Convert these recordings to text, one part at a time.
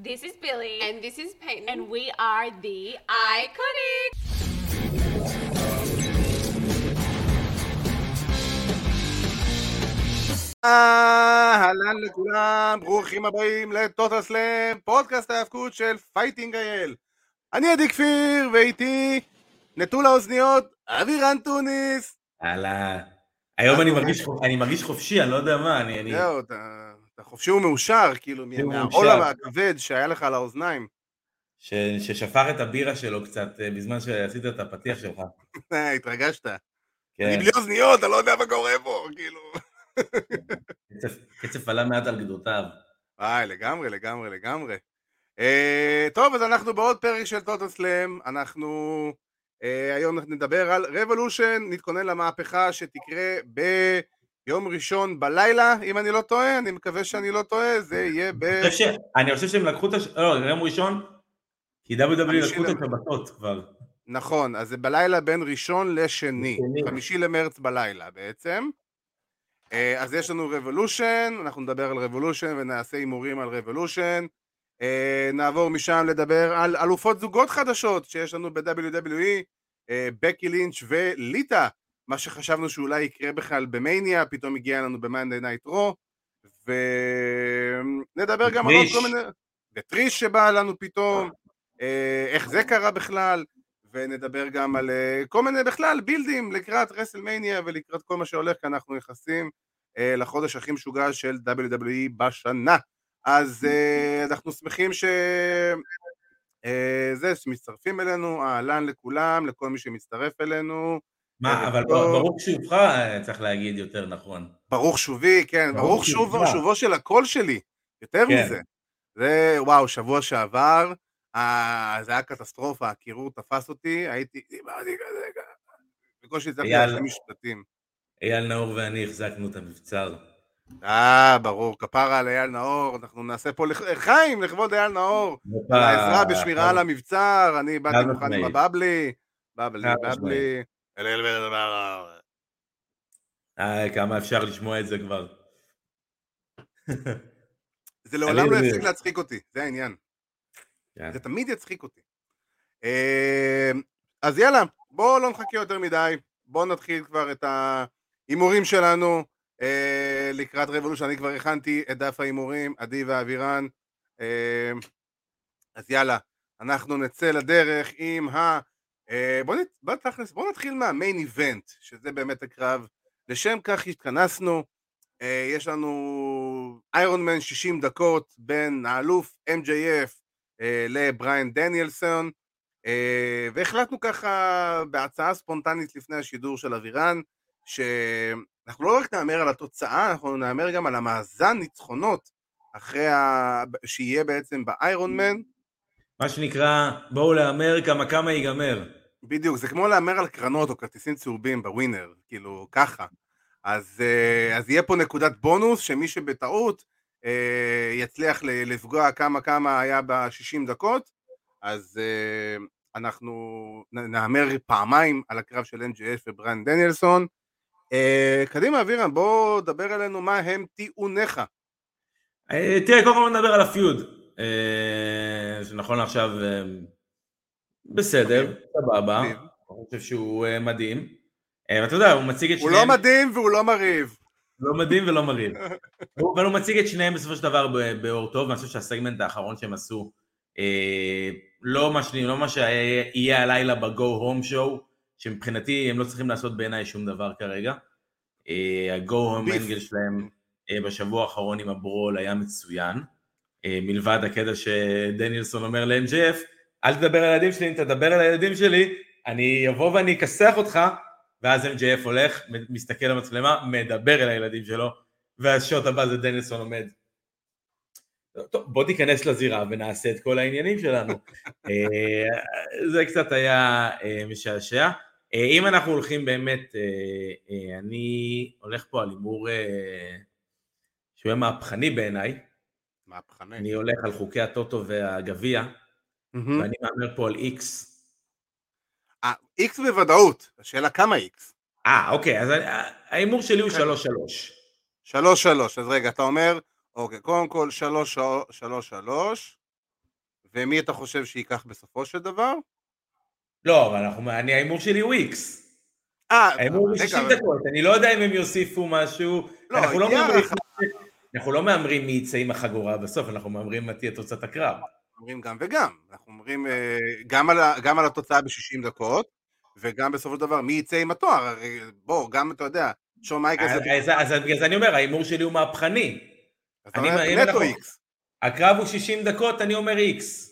This is Billy. And this is Peyton. and we are the Iconic. אהלן לכולם, ברוכים הבאים ל Total Slam, פודקאסט ההאבקות של Fighting IL. אני עדי כפיר, ואיתי נטול האוזניות, אבירן טוניס. הלאה. היום אני מרגיש, חופשי, אני לא יודע מה. אני... זהו, אתה אתה חופשי ומאושר, כאילו, הוא מהעול מאושר. הכבד שהיה לך על האוזניים. ש, ששפך את הבירה שלו קצת אה, בזמן שעשית את הפתיח שלך. אה, התרגשת. כן, אני בלי אוזניות, אני לא יודע מה קורה פה, כאילו. קצף, עלה מעט על גדותיו. וואי, לגמרי, לגמרי, לגמרי. Uh, טוב, אז אנחנו בעוד פרק של טוטל סלאם, אנחנו uh, היום נדבר על רבולושן, נתכונן למהפכה שתקרה ביום ראשון בלילה, אם אני לא טועה, אני מקווה שאני לא טועה, זה יהיה ב... אני חושב, שהם לקחו את הש... לא, זה יום ראשון, כי WWE לקחו את השבתות כבר. נכון, אז זה בלילה בין ראשון לשני, לשני. חמישי למרץ בלילה בעצם. אה, אז יש לנו Revolution, אנחנו נדבר על Revolution ונעשה הימורים על Revolution. אה, נעבור משם לדבר על אלופות זוגות חדשות שיש לנו ב-WWE, אה, בקי לינץ' וליטה, מה שחשבנו שאולי יקרה בכלל במאניה, פתאום הגיע לנו ב-Monday Night Raw, ונדבר גם על עוד. כל מיני... וטריש שבא לנו פתאום, אה, איך זה קרה בכלל, ונדבר גם על אה, כל מיני בכלל בילדים לקראת רסלמניה ולקראת כל מה שהולך, כי אנחנו נכנסים אה, לחודש הכי משוגע של WWE בשנה. אז אה, אנחנו שמחים ש... אה, זה, שמצטרפים אלינו, אהלן לכולם, לכל מי שמצטרף אלינו. מה, אבל טוב. ברוך שובך, אה, צריך להגיד יותר נכון. ברוך שובי, כן, ברוך שוב. שובו של הקול שלי, יותר כן. מזה. זה, וואו, שבוע שעבר, אה, זה היה קטסטרופה, הקירור תפס אותי, הייתי, דיברתי כזה, בקושי הצלחתי. להשלים משפטים. אייל נאור ואני החזקנו את המבצר. אה, ברור, כפרה על אייל נאור, אנחנו נעשה פה לח- חיים לכבוד אייל נאור, על העזרה בשמירה על המבצר, אני באתי מוכן עם. הבבלי, בבלי, בבלי. אה, כמה אפשר לשמוע את זה כבר. זה לעולם לא יפסיק להצחיק אותי, זה העניין. כן. זה תמיד יצחיק אותי. אה, אז יאללה, בואו לא נחכה יותר מדי, בואו נתחיל כבר את ההימורים שלנו אה, לקראת רבולושן, אני כבר הכנתי את דף ההימורים, עדי ואבירן, אה, אז יאללה, אנחנו נצא לדרך עם ה... אה, בואו נת... בוא, בוא נתחיל מהמיין איבנט, שזה באמת הקרב, לשם כך התכנסנו, אה, יש לנו איירון מן 60 דקות בין האלוף MJF אה, לבריין דניאלסון, אה, והחלטנו ככה בהצעה ספונטנית לפני השידור של אבירן, שאנחנו לא רק נאמר על התוצאה, אנחנו נאמר גם על המאזן ניצחונות אחרי ה... שיהיה בעצם באיירון מן. מה שנקרא, בואו להמר כמה כמה ייגמר. בדיוק, זה כמו להמר על קרנות או כרטיסים צהובים בווינר, כאילו ככה. אז, אה, אז יהיה פה נקודת בונוס שמי שבטעות אה, יצליח לפגוע כמה כמה היה ב-60 דקות, אז אה, אנחנו נהמר פעמיים על הקרב של NGF ובריאן דניאלסון. קדימה אבירן, בוא דבר אלינו מה הם טיעוניך. אה, תראה, קודם כל נדבר על הפיוד. שנכון לעכשיו בסדר, סבבה. אני חושב שהוא אה, מדהים. אה, ואתה יודע, הוא מציג את הוא שניהם... לא מדהים והוא לא מריב. לא מדהים ולא מרהיב. הוא- אבל הוא מציג את שניהם בסופו של דבר באור טוב, ואני חושב שהסגמנט האחרון שהם עשו, אה, לא מה לא מה שיהיה הלילה ב-go home show, שמבחינתי הם לא צריכים לעשות בעיניי שום דבר כרגע. ה-go home. אנגל שלהם בשבוע האחרון עם הברול היה מצוין. מלבד הקטע שדניאלסון אומר ל-MJF, אל תדבר על הילדים שלי, אם תדבר על הילדים שלי, אני אבוא ואני אכסח אותך, ואז MJF הולך, מסתכל למצלמה, מדבר אל הילדים שלו, והשוט הבא זה דניאלסון עומד. טוב, בוא תיכנס לזירה ונעשה את כל העניינים שלנו. אה, זה קצת היה אה, משעשע. אה, אם אנחנו הולכים באמת, אני הולך פה על הימור שהוא יהיה מהפכני בעיניי, מהפכני. אני הולך על חוקי הטוטו והגביע, מהמם. ואני מהמר פה על איקס. אה, איקס בוודאות, השאלה כמה איקס? אה, אוקיי, אז ה- ההימור שלי הוא כן. 3-3. שלוש שלוש, אז רגע, אתה אומר, אוקיי, קודם כל שלוש שלוש שלוש, ומי אתה חושב שייקח בסופו של דבר? לא, אבל אנחנו, אני, ההימור שלי הוא איקס. אה, ההימור הוא רגע, 60 אבל- דקות, אני לא יודע אם הם יוסיפו משהו. לא, לא. אנחנו לא מהמרים מי יצא עם החגורה בסוף, אנחנו מהמרים מה תהיה תוצאת הקרב. אומרים גם וגם, אנחנו אומרים אה, גם על, גם על התוצאה ב-60 דקות, וגם בסופו של דבר מי יצא עם התואר, הרי בוא, גם אתה יודע, שון מייקלס אז, זה אז, בגלל זה אני אומר, ההימור שלי הוא מהפכני. אז אתה אומר נטו איקס, הקרב הוא 60 דקות, אני אומר איקס.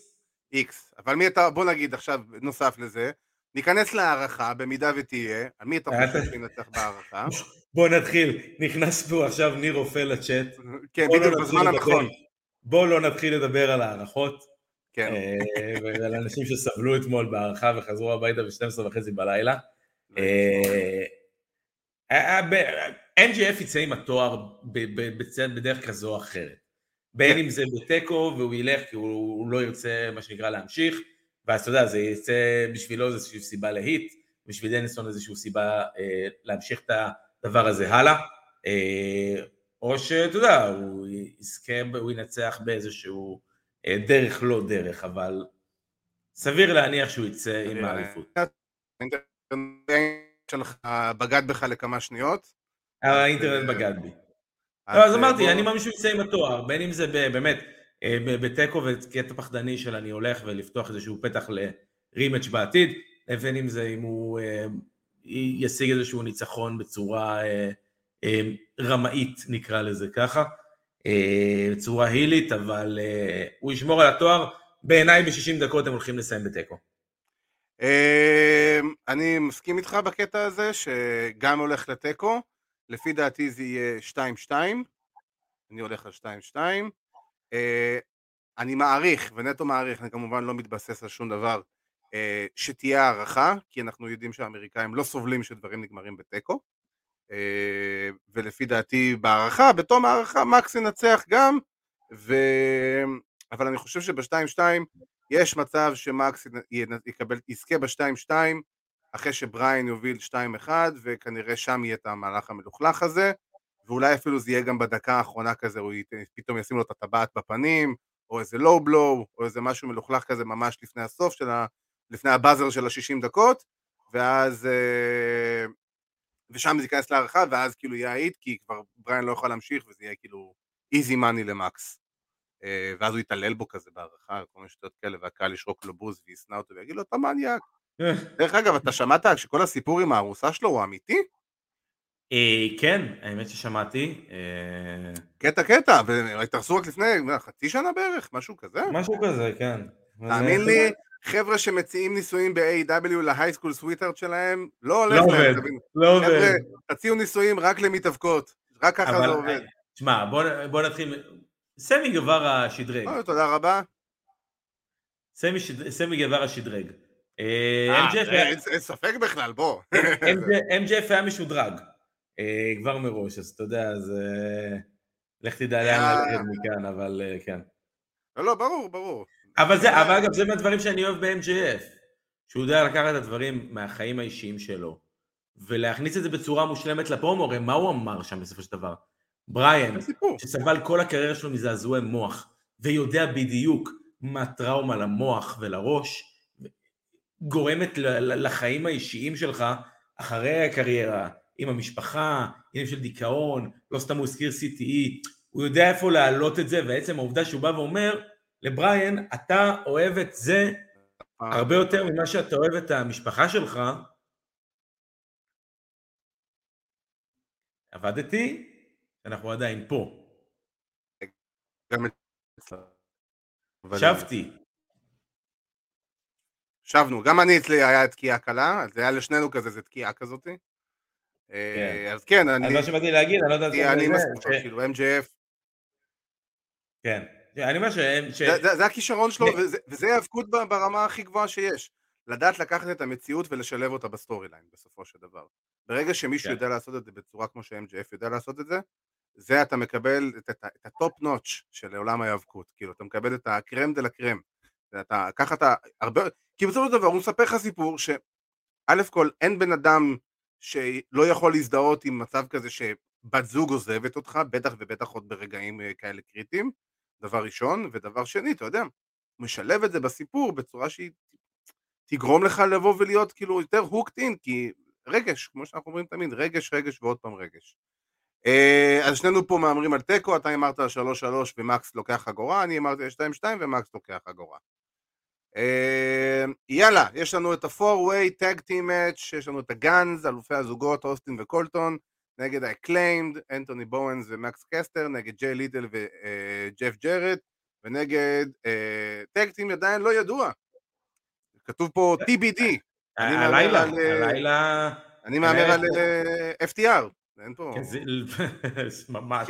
איקס, אבל מי אתה, בוא נגיד עכשיו, נוסף לזה, ניכנס להערכה, במידה ותהיה, על מי אתה אה, חושב שינצח בהערכה? בוא נתחיל, נכנס פה עכשיו ניר רופא לצ'אט. כן, לא בדיוק בזמן הנכון, בוא לא נתחיל לדבר על הערכות, כן, אה, ועל אנשים שסבלו אתמול בהערכה וחזרו הביתה ב-12 וחצי בלילה. אה, NGF יצא עם התואר בדרך כזו או אחרת. בין כן. אם זה בתיקו והוא ילך כי הוא לא ירצה מה שנקרא להמשיך, ואז אתה יודע, זה יצא בשבילו איזושהי סיבה להיט, בשביל דניסון איזושהי סיבה אה, להמשיך את הדבר הזה הלאה, אה, או שאתה יודע, הוא יזכה, הוא ינצח באיזשהו אה, דרך לא דרך, אבל סביר להניח שהוא יצא עם האליפות. האינטרנט שלך בגד בך לכמה שניות. האינטרנט אה, בגד בי. לא, אז אה, אמרתי, אני מאמין שהוא יצא עם התואר, בין אם זה באמת אה, בתיקו וקטע פחדני של אני הולך ולפתוח איזשהו פתח לרימץ' בעתיד, לבין אם זה אם הוא אה, ישיג איזשהו ניצחון בצורה אה, אה, רמאית, נקרא לזה ככה, אה, בצורה הילית, אבל אה, הוא ישמור על התואר, בעיניי ב-60 דקות הם הולכים לסיים בתיקו. אה, אני מסכים איתך בקטע הזה, שגם הולך לתיקו, לפי דעתי זה יהיה 2-2, אני הולך על 2-2. אה, אני מעריך, ונטו מעריך, אני כמובן לא מתבסס על שום דבר, אה, שתהיה הערכה, כי אנחנו יודעים שהאמריקאים לא סובלים שדברים נגמרים בתיקו. אה, ולפי דעתי בהערכה, בתום ההערכה מקס ינצח גם, ו... אבל אני חושב שב-2-2 יש מצב שמקס יקבל, יזכה ב-2-2 אחרי שבריין יוביל 2-1 וכנראה שם יהיה את המהלך המלוכלך הזה ואולי אפילו זה יהיה גם בדקה האחרונה כזה, הוא ית- פתאום ישים לו את הטבעת בפנים או איזה לואו בלואו או איזה משהו מלוכלך כזה ממש לפני הסוף של ה... לפני הבאזר של ה-60 דקות ואז אה, ושם זה ייכנס להערכה ואז כאילו יהיה האיט כי כבר בריין לא יכול להמשיך וזה יהיה כאילו איזי מאני למקס אה, ואז הוא יתעלל בו כזה בהערכה, כל מיני שטויות כאלה, והקהל ישרוק לו בוז וישנא אותו ויגיד לו, אתה מניאק. דרך אגב, אתה שמעת שכל הסיפור עם הארוסה שלו הוא אמיתי? אה, כן, האמת ששמעתי, אה, קטע קטע, והתארסו רק לפני חצי שנה בערך, משהו כזה. משהו כזה, כן. תאמין לי, חבר'ה שמציעים נישואים ב-AW להייסקול סוויטארט שלהם, לא הולך לא להם, עובד, תבין. לא עובד. חבר'ה, תציעו נישואים רק למתאבקות, רק ככה זה עובד. תשמע, בוא, בוא נתחיל, סמי גווארה שדרג, אוי, תודה רבה. סמי, שד... סמי גווארה שדרג. אה, אה, אין ספק בכלל, בוא. MJF היה משודרג, אה, כבר מראש, אז אתה יודע, אז אה, לך תדע לאן אה. ללכת מכאן, אבל אה, כן. לא, לא, ברור, ברור. אבל זה, אבל אגב, זה מהדברים שאני אוהב ב-MJF, שהוא יודע לקחת את הדברים מהחיים האישיים שלו, ולהכניס את זה בצורה מושלמת לפרומו, הרי מה הוא אמר שם בסופו של דבר? בריאן. שסבל כל הקריירה שלו מזעזועי מוח, ויודע בדיוק מה טראומה למוח ולראש, גורמת לחיים האישיים שלך אחרי הקריירה, עם המשפחה, עניינים של דיכאון, לא סתם הוא הזכיר CTE, הוא יודע איפה להעלות את זה, ועצם העובדה שהוא בא ואומר לבריאן, אתה אוהב את זה הרבה יותר ממה שאתה אוהב את המשפחה שלך, עבדתי, אנחנו עדיין פה. גם אבל- שבתי. שבנו, גם אני אצלי היה תקיעה קלה, אז היה לשנינו כזה, זה תקיעה כזאת. אה, אז כן, אני אז מה שבאתי להגיד, אני לא יודע... אני- אני מסכים, כאילו MJF, כן. אני אומר שהם... ש- זה- זה- זה הכישרון שלו, וזה- היאבקות ברמה הכי גבוהה שיש. לדעת לקחת את המציאות ולשלב אותה ב storyline, בסופו של דבר. ברגע שמישהו כן. יודע לעשות את זה בצורה כמו ש-MJF יודע לעשות את זה, זה אתה מקבל את- את ה- את ה top notch של עולם ההיאבקות. כאילו, אתה מקבל את ה crème de la crème. אתה, ככה אתה, הרבה, כי בסופו של דבר הוא מספר לך סיפור ש... א' כל, אין בן אדם שלא יכול להזדהות עם מצב כזה שבת זוג עוזבת אותך, בטח ובטח עוד ברגעים אה, כאלה קריטיים, דבר ראשון, ודבר שני, אתה יודע, משלב את זה בסיפור בצורה שהיא תגרום לך לבוא ולהיות כאילו יותר hooked in, כי רגש, כמו שאנחנו אומרים תמיד, רגש, רגש ועוד פעם רגש. אה, אז שנינו פה מהמרים על תיקו, אתה אמרת על 3-3 ומקס לוקח חגורה, אני אמרתי על 2-2 ומקס לוקח חגורה. אה, יאללה, יש לנו את ה-4-way tag team match, יש לנו את הגאנז, אלופי הזוגות, אוסטין וקולטון, נגד ה-acclaimed, אנתוני בואנס ומקס קסטר, נגד ג'יי לית'ל וג'ף ג'רט, ונגד tag team עדיין לא ידוע. כתוב פה TBD. הלילה, הלילה... אני מהמר על FTR. אין פה... ממש.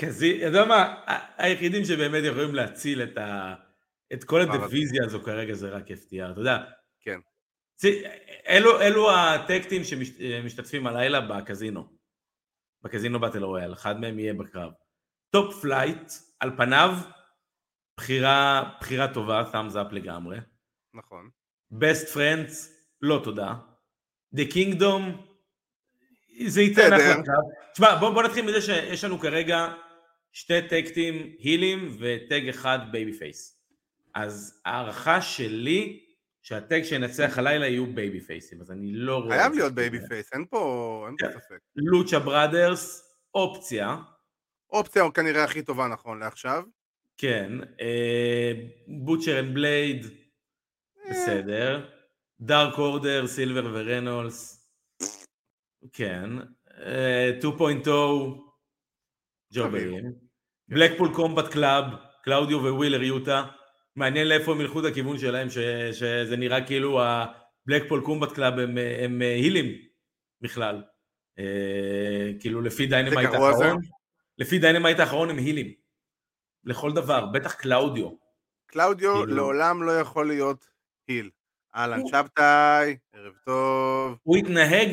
כזה, אתה יודע מה, היחידים שבאמת יכולים להציל את כל הדיוויזיה הזו כרגע זה רק FTR, אתה יודע. כן. אלו, אלו ה tag teams שמשתתפים הלילה בקזינו. ב Casino Battle Royal, אחד מהם יהיה בקרב. Top Flight, על פניו, בחירה, בחירה טובה, thumbs up לגמרי. נכון. best friends, לא תודה. The Kingdom, זה ייתן אחלה קרב. תשמע, בוא, בוא נתחיל מזה שיש לנו כרגע שתי tag teams heel ים ו tag אחד babyface. אז הערכה שלי, שה tag שינצח הלילה יהיו babyface ים, אז אני לא רואה... חייב להיות babyface, אין פה, אין פה ספק. Lucha Brothers, אופציה. אופציה הוא כנראה הכי טובה נכון לעכשיו. כן, Butcher and Blade, בסדר. Dark Order, סילבר ורנולדס, כן. 2.0, jobber ים. Blackpool Combat Club, קלאודיו ווילר יוטה. מעניין לאיפה הם ילכו את הכיוון שלהם, שזה נראה כאילו ה Blackpool Combat Club הם heel ים בכלל. כאילו לפי Dynamite האחרון. לפי Dynamite האחרון הם heel ים. לכל דבר, בטח קלאודיו. קלאודיו כאילו... לעולם לא יכול להיות heel. אהלן שבתאי, ערב טוב. הוא התנהג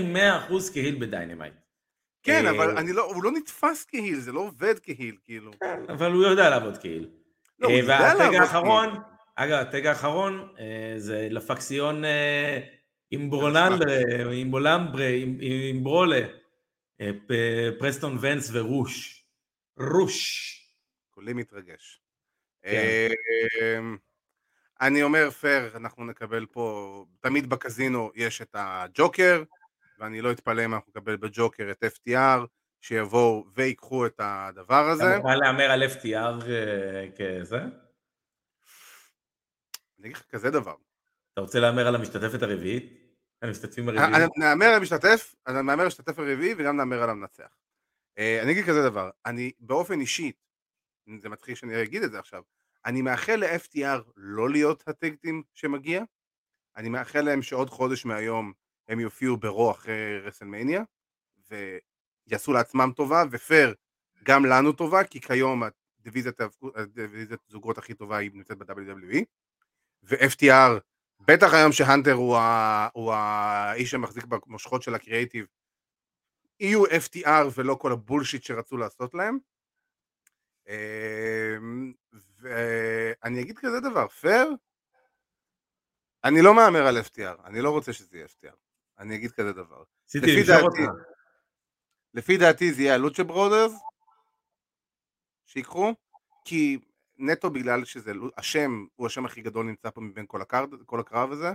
100% כהיל בדיינמייט. כן, אבל אני לא, הוא לא נתפס כהיל, זה לא עובד כהיל, כאילו. כן, אבל הוא יודע לעבוד כהיל. לא, לעבוד והטג האחרון, אגב, הטג האחרון זה לפקסיון עם ברולנדרה, עם בולמברה, עם ברולה, פרסטון ונס ורוש. רוש. כולי מתרגש. כן. אני אומר פייר, אנחנו נקבל פה, תמיד בקזינו יש את הג'וקר, ואני לא אתפלא אם אנחנו נקבל בג'וקר את FTR, שיבואו ויקחו את הדבר הזה. אתה מוכן להמר על FTR כזה? אני אגיד לך כזה דבר. אתה רוצה להמר על המשתתפת הרביעית? המשתתפים הרביעיים? נהמר על המשתתף, אני מהמר על המשתתף הרביעי וגם נהמר על המנצח. אני אגיד כזה דבר, אני באופן אישי, זה מתחיל שאני אגיד את זה עכשיו, אני מאחל ל-FTR לא להיות הטקטים שמגיע, אני מאחל להם שעוד חודש מהיום הם יופיעו ב Raw אחרי WrestleMania, ויעשו לעצמם טובה, ופייר גם לנו טובה, כי כיום הדיוויזיית זוגות הכי טובה היא נמצאת ב-WWE, ו-FTR, בטח היום שהאנטר הוא, ה... הוא האיש שמחזיק במושכות של הקריאייטיב, יהיו FTR ולא כל ה bullshit שרצו לעשות להם. ואני אגיד כזה דבר, פייר, אני לא מהמר על FTR, אני לא רוצה שזה יהיה FTR, אני אגיד כזה דבר. לפי דעתי, לפי דעתי זה יהיה הלוצ'ה ברודרס, שיקחו, כי נטו בגלל שזה, השם הוא השם הכי גדול נמצא פה מבין כל, הקרד, כל הקרב הזה,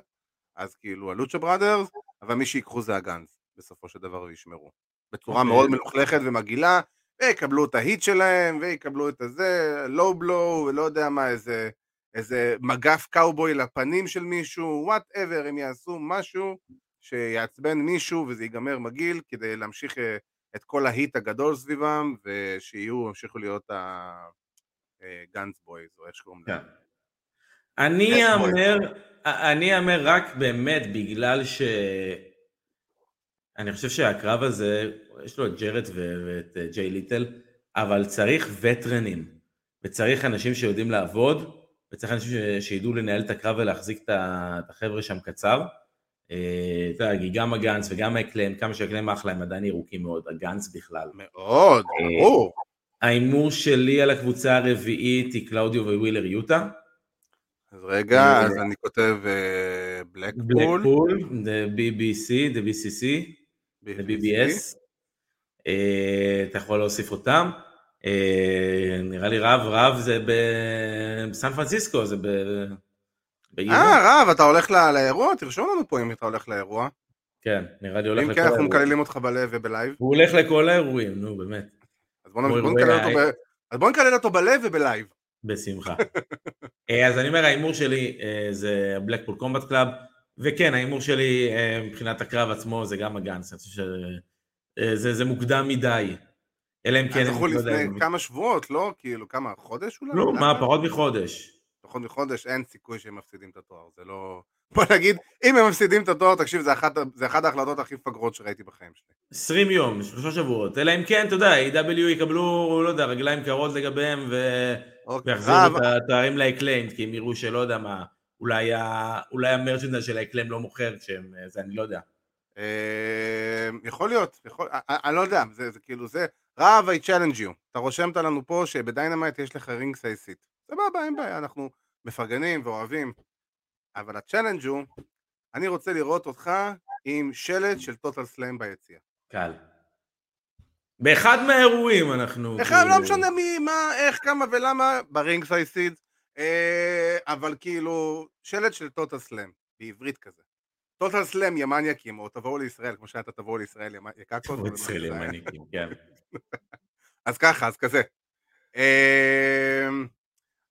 אז כאילו הלוצ'ה ברודרס, אבל מי שיקחו זה הגאנז, בסופו של דבר וישמרו. בצורה. אוקיי. מאוד מלוכלכת ומגעילה, ויקבלו את ה heat שלהם, ויקבלו את הזה, low blow, ולא יודע מה, איזה, איזה מגף קאובוי לפנים של מישהו, whatever, הם יעשו משהו שיעצבן מישהו וזה ייגמר מגעיל, כדי להמשיך אה, את כל ה heat הגדול סביבם, ושיהיו, ימשיכו להיות ה Gunns boys, או איך שקוראים להם. כן. אני אהמר, אני אהמר רק באמת בגלל ש... אני חושב שהקרב הזה, יש לו את ג'רט ואת אה, ג'יי לית'ל, אבל צריך וטרנים, וצריך אנשים שיודעים לעבוד, וצריך אנשים שידעו לנהל את הקרב ולהחזיק את החבר'ה שם קצר. אה, אתה יודע, גם ה Gunns וגם ה Acclaimed, כמה שה Acclaimed אחלה, הם עדיין ירוקים מאוד, ה Gunns בכלל. מאוד, אה, ברור. ההימור שלי על הקבוצה הרביעית היא קלאודיו ווילר יוטה. אז רגע, אז אני כותב Blackpool. Blackpool, the BBC, the BCC. ב-BBS, אה, אתה יכול להוסיף אותם. אה, נראה לי רב, רב זה בסן פרנסיסקו, זה ב... אה, רב, אתה הולך ל- לאירוע? תרשום לנו פה אם אתה הולך לאירוע. כן, נראה לי הולך אם לכל כן, אנחנו האירועים. מקללים אותך בלב וב live. הוא הולך לכל האירועים, נו באמת, אז בוא בוא בוא נקלל אותו בלב וב live. בשמחה. אה, אז אני אומר, ההימור שלי אה, זה בלקפול קומבט קלאב, וכן, ההימור שלי אה, מבחינת הקרב עצמו זה גם הגאנס, אני חושב שזה זה מוקדם מדי. אלא אם כן, אז הם זכו לא לפני כמה שבועות, לא? כאילו, כמה, חודש אולי? לא, מה? פחות מחודש. פחות מחודש, אין סיכוי שהם מפסידים את התואר, זה לא... בוא נגיד, אם הם מפסידים את התואר, תקשיב, זה אחת, זה אחת ההחלטות הכי מפגרות שראיתי בחיים שלי. 20 יום, שלושה שבועות, אלא אם כן, אתה יודע, AEW יקבלו, לא יודע, רגליים קרות לגביהם, ו... אוקיי, ויחזירו רב, את התארים ל Acclaimed, כי הם יראו שלא יודע מה, אולי, ה... אולי ה merchandise של ה Acclaimed לא מוכר כשהם, זה אני לא יודע. אה, יכול להיות, יכול, אה, אני לא יודע, זה, זה כאילו זה, רב, I challenge you, אתה רושמת לנו פה שב Dynamite יש לך ringside seat, סבבה, אין בעיה, אנחנו מפרגנים ואוהבים, אבל ה challenge הוא, אני רוצה לראות אותך עם שלט של טוטל סלאם ביציאה. קל. באחד מהאירועים אנחנו... אחד, כאילו- לא משנה מי, מה, איך, כמה ולמה, ברינג סייסיד, אה, אבל כאילו, שלט של טוטל סלאם, בעברית כזה. טוטל סלאם מניאקים, או תבואו לישראל, כמו שאתה תבואו לישראל יקקות. הוא אצל ימניקים, כן. אז ככה, אז כזה. אמ,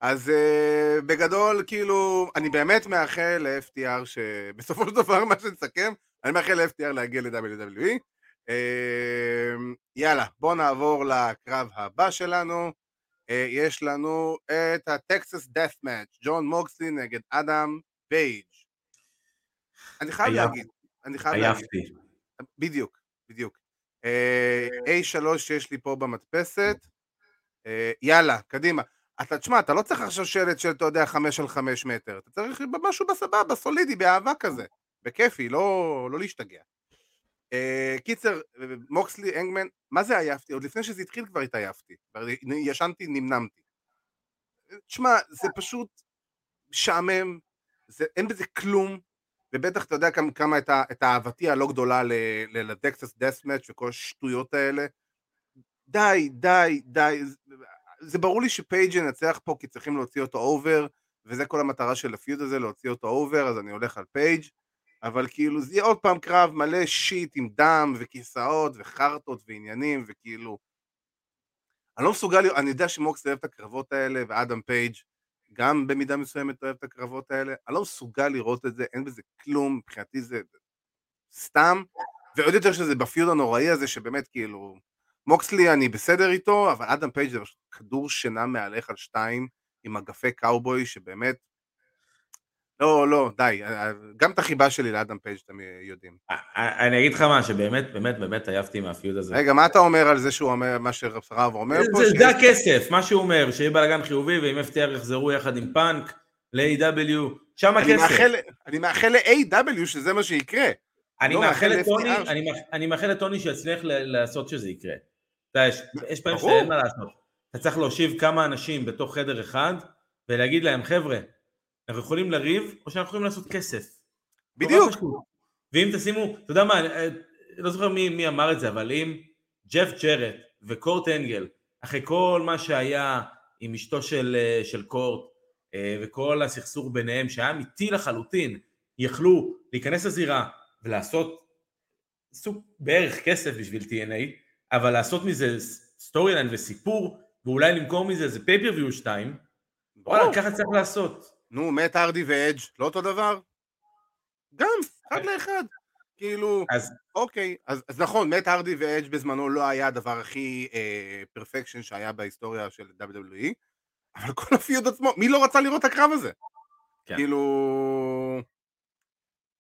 אז אה, בגדול, כאילו, אני באמת מאחל ל-FTR שבסופו של דבר, מה שנסכם, אני מאחל ל-FTR להגיע ל-WWE. אמ, יאללה, בואו נעבור לקרב הבא שלנו. אה, יש לנו את הטקסס דף מאץ', ג'ון מוקסלי נגד אדם פייג'. אני חייב עייף. להגיד, אני חייב להגיד. עייפתי. בדיוק, בדיוק. אה, A3 שיש לי פה במדפסת, אה, יאללה, קדימה. אתה, תשמע, אתה לא צריך עכשיו שלט של, אתה יודע, חמש על חמש מטר, אתה צריך משהו בסבבה, סולידי, באהבה כזה, בכיפי, לא, לא להשתגע. אה, קיצר, אה, מוקסלי, האנגמן, מה זה עייפתי? עוד לפני שזה התחיל כבר התעייפתי, כבר ישנתי, נמנמתי. תשמע, זה פשוט משעמם, אין בזה כלום, ובטח אתה יודע כמה, כמה את, ה, את אהבתי הלא גדולה ל Texas Death match וכל השטויות האלה. די, די, די. זה, ברור לי שפייג' ינצח פה כי צריכים להוציא אותו over, וזה כל המטרה של ה feud הזה, להוציא אותו over, אז אני הולך על פייג', אבל כאילו זה יהיה עוד פעם קרב מלא shit עם דם וכיסאות וחרטות ועניינים, וכאילו... אני לא מסוגל, אני יודע שמוקס אוהב את הקרבות האלה, ואדם פייג' גם במידה מסוימת אוהב את הקרבות האלה, אני לא מסוגל לראות את זה, אין בזה כלום, מבחינתי זה סתם, ועוד יותר שזה ב feud הנוראי הזה, שבאמת כאילו, מוקסלי אני בסדר איתו, אבל אדם פייג' זה כדור שינה מהלך על שתיים, עם מגפי קאובוי, שבאמת, לא, לא, די, גם את החיבה שלי לאדם פייג' אתם יודעים. אה, אני אגיד לך מה, שבאמת, באמת, באמת עייפתי מה feud הזה. רגע, מה אתה אומר על זה שהוא אומר, מה שרב אומר פה? זה- הכסף, מה שהוא אומר, שיהיה בלאגן חיובי, ואם FTR יחזרו יחד עם פאנק, ל-AEW, שם הכסף. אני מאחל ל-AEW שזה מה שיקרה. אני לא, מאחל לטוני, שיצליח לעשות שזה יקרה. אתה יודע, יש- פעמים. שאין מה לעשות. אתה צריך להושיב כמה אנשים בתוך חדר אחד, ולהגיד להם, חבר'ה, אנחנו יכולים לריב, או שאנחנו יכולים לעשות כסף. נורא בדיוק. ואם תשימו, אתה יודע מה, אני אני לא זוכר מי, מי אמר את זה, אבל אם ג'ף ג'רט וקורט אנגל, אחרי כל מה שהיה עם אשתו של, אה, של קורט, אה, וכל הסכסוך ביניהם, שהיה אמיתי לחלוטין, יכלו להיכנס לזירה ולעשות סוג בערך כסף בשביל TNA, אבל לעשות מזה storyline וסיפור, ואולי למכור מזה איזה pay-per-view 2, וואלה. ככה צריך לעשות. נו, מאט הארדי ואדג' לא אותו דבר? גם, אחד לאחד. כאילו, אז אוקיי, אז, אז נכון, מאט הארדי ואדג' בזמנו לא היה הדבר הכי perfection שהיה בהיסטוריה של WWE, אבל כל הפיוד עצמו, מי לא רצה לראות את הקרב הזה? כן. כאילו...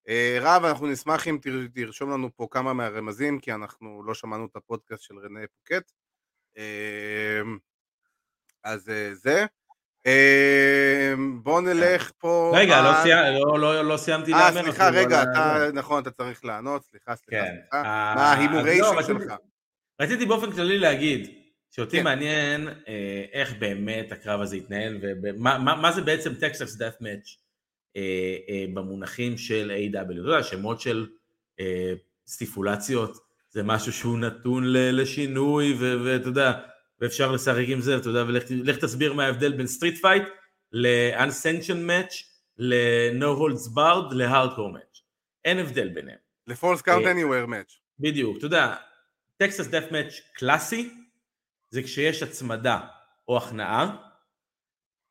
אה, רב, אנחנו נשמח אם תר, תרשום לנו פה כמה מהרמזים, כי אנחנו לא שמענו את הפודקאסט של רנה פוקט. אה, אז אה, זה. אה, בואו נלך פה... רגע, לא, לא, לא, לא סיימתי אה, לאמן סליחה, רגע, נכון, אתה צריך לענות, סליחה, סליחה, כן. סליחה. אה, מה ההימוריישן לא, שלך? רציתי באופן כללי להגיד, שאותי כן. מעניין אה, איך באמת הקרב הזה יתנהל, ומה מה, מה זה בעצם Texas Death match במונחים של AEW אתה יודע, שמות של אה, סטיפולציות, זה משהו שהוא נתון לשינוי, ואתה יודע, ואפשר לשחק עם זה, אתה יודע, ולך תסביר מה ההבדל בין street fight ל-unsanctioned match, ל-no holds barred, ל-hardcore match. אין הבדל ביניהם. ל- falls count anywhere match. בדיוק, אתה יודע, Texas Death match קלאסי זה כשיש הצמדה או הכנעה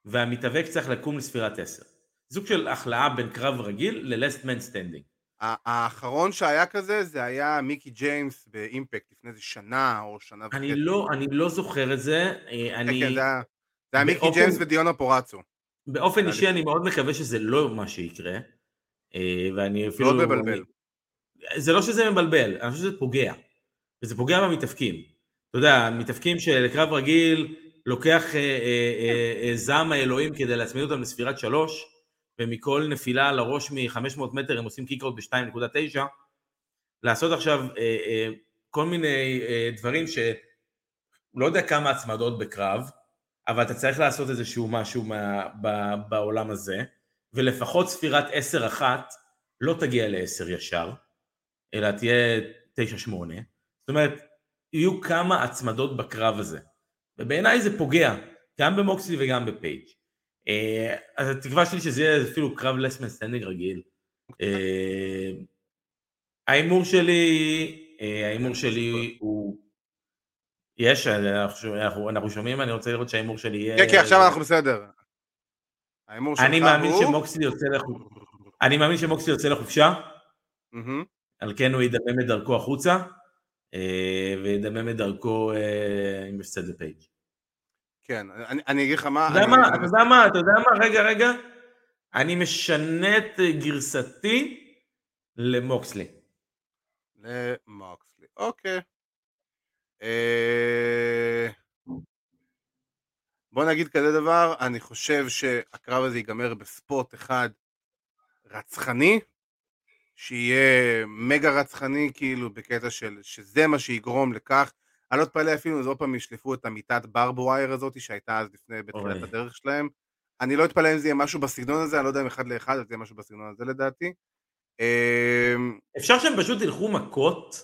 והמתאבק צריך לקום לספירת 10. סוג של הכלאה בין קרב רגיל ל-last man standing. האחרון שהיה כזה זה היה מיקי ג'יימס באימפקט לפני איזה שנה או שנה וחצי. אני לא, אני לא זוכר את זה. כן, אני... כן, זה היה, מיקי ג'יימס ודיאונה פוראצו. באופן אישי אני מאוד מקווה שזה לא מה שיקרה. אה, ואני אפילו... מאוד מבלבל. זה לא שזה מבלבל, אני חושב שזה פוגע. וזה פוגע במתאבקים. אתה יודע, מתאבקים שלקרב רגיל לוקח אה, אה, אה, זעם האלוהים כדי להצמיד אותם לספירת שלוש, ומכל נפילה על הראש מ-500 מטר הם עושים קיקאוט ב-2.9, לעשות עכשיו כל מיני דברים שלא יודע כמה הצמדות בקרב, אבל אתה צריך לעשות איזשהו משהו מה, ב, בעולם הזה, ולפחות ספירת 10-1 לא תגיע ל-10 ישר, אלא תהיה 9-8. זאת אומרת, יהיו כמה הצמדות בקרב הזה. ובעיניי זה פוגע, גם במוקסלי וגם בפייג'. אה, אז התקווה שלי שזה יהיה אפילו קרב last man standing רגיל. אה, ההימור שלי, אה, ההימור שלי הוא... יש, אנחנו, שומעים, אני רוצה לראות שההימור שלי יהיה... כן, כן, עכשיו אנחנו בסדר. ההימור שלך הוא... אני מאמין שמוקסלי יוצא לחופשה. אני מאמין שמוקסלי יוצא לחופשה. על כן הוא ידמם את דרכו החוצה. וידמם את דרכו עם הפסד לפייג'. כן, אני, אני אגיד לך מה... אתה יודע מה, אתה יודע מה, אתה יודע מה, רגע, רגע, אני משנה את גרסתי למוקסלי. למוקסלי, אוקיי. אה, בוא נגיד כזה דבר, אני חושב שהקרב הזה ייגמר בספוט אחד רצחני, שיהיה מגה רצחני כאילו בקטע של שזה מה שיגרום לכך אני לא אתפלא אפילו אם עוד פעם ישלפו את המיטת ברב ווייר הזאת שהייתה אז לפני בתחילת הדרך שלהם אני לא אתפלא אם זה יהיה משהו בסגנון הזה, אני לא יודע אם אחד לאחד, אבל זה יהיה משהו בסגנון הזה לדעתי. אמ, אפשר שהם פשוט ילכו מכות?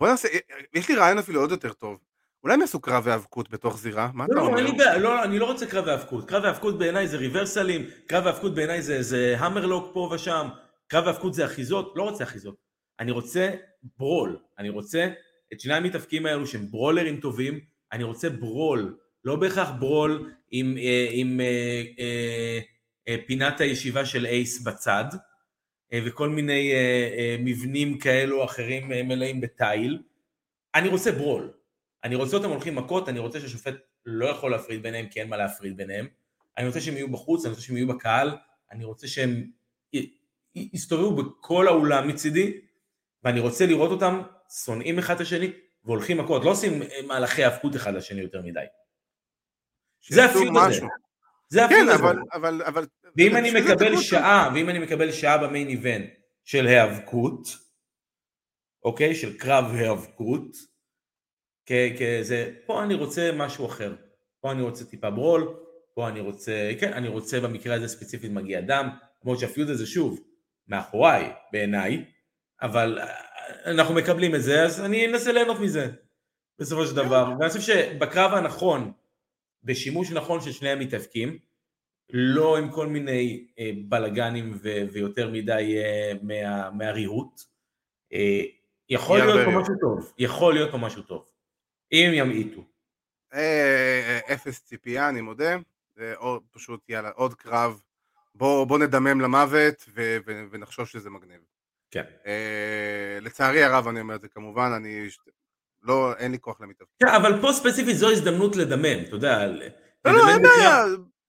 בוא נעשה, יש לי רעיון אפילו עוד יותר טוב. אולי הם יעשו קרב היאבקות בתוך זירה? מה אתה לא, אומר? לא, לא, אני לא רוצה קרב היאבקות. קרב היאבקות בעיניי זה ריברסלים, קרב היאבקות בעיניי זה המרלוק פה ושם. קרב האבקות זה אחיזות, לא רוצה אחיזות, אני רוצה ברול, אני רוצה את שני המתאבקים האלו שהם ברולרים טובים, אני רוצה ברול, לא בהכרח ברול עם, אה, עם אה, אה, אה, פינת הישיבה של אייס בצד, אה, וכל מיני אה, אה, מבנים כאלו אחרים אה, מלאים בתיל, אני רוצה ברול, אני רוצה אותם הולכים מכות, אני רוצה שהשופט לא יכול להפריד ביניהם כי אין מה להפריד ביניהם, אני רוצה שהם יהיו בחוץ, אני רוצה שהם יהיו בקהל, אני רוצה שהם יסתובבו בכל האולם מצידי, ואני רוצה לראות אותם שונאים אחד את השני והולכים מכות, לא עושים מהלכי האבקות אחד לשני יותר מדי. זה הפיוט הזה. זה הפיוט כן, הזה. אבל, אבל, אבל... ואם אני מקבל שעה, ואם אני מקבל שעה במיין איבנט של היאבקות, אוקיי? של קרב היאבקות, כזה, פה אני רוצה משהו אחר. פה אני רוצה טיפה ברול, פה אני רוצה, כן, אני רוצה במקרה הזה ספציפית מגיע דם, כמו שהפיוט הזה שוב, מאחוריי בעיניי, אבל אה, אנחנו מקבלים את זה, אז אני אנסה ליהנות מזה בסופו של דבר. ואני חושב שבקרב הנכון, בשימוש נכון של שני המתאבקים, לא עם כל מיני אה, בלגנים ו- ויותר מדי אה, מה- מהריהוט, אה, יכול להיות פה משהו טוב, יכול להיות פה משהו טוב, אם הם ימעיטו. אפס ציפייה, אני מודה, או פשוט יאללה, עוד קרב בוא, בוא נדמם למוות ו, ו, ונחשוב שזה מגניב. כן. אה, לצערי הרב אני אומר את זה כמובן, אני... לא, אין לי כוח למתאבק. כן, אבל פה ספציפית זו הזדמנות לדמם, אתה יודע. לא, לא, אין בעיה,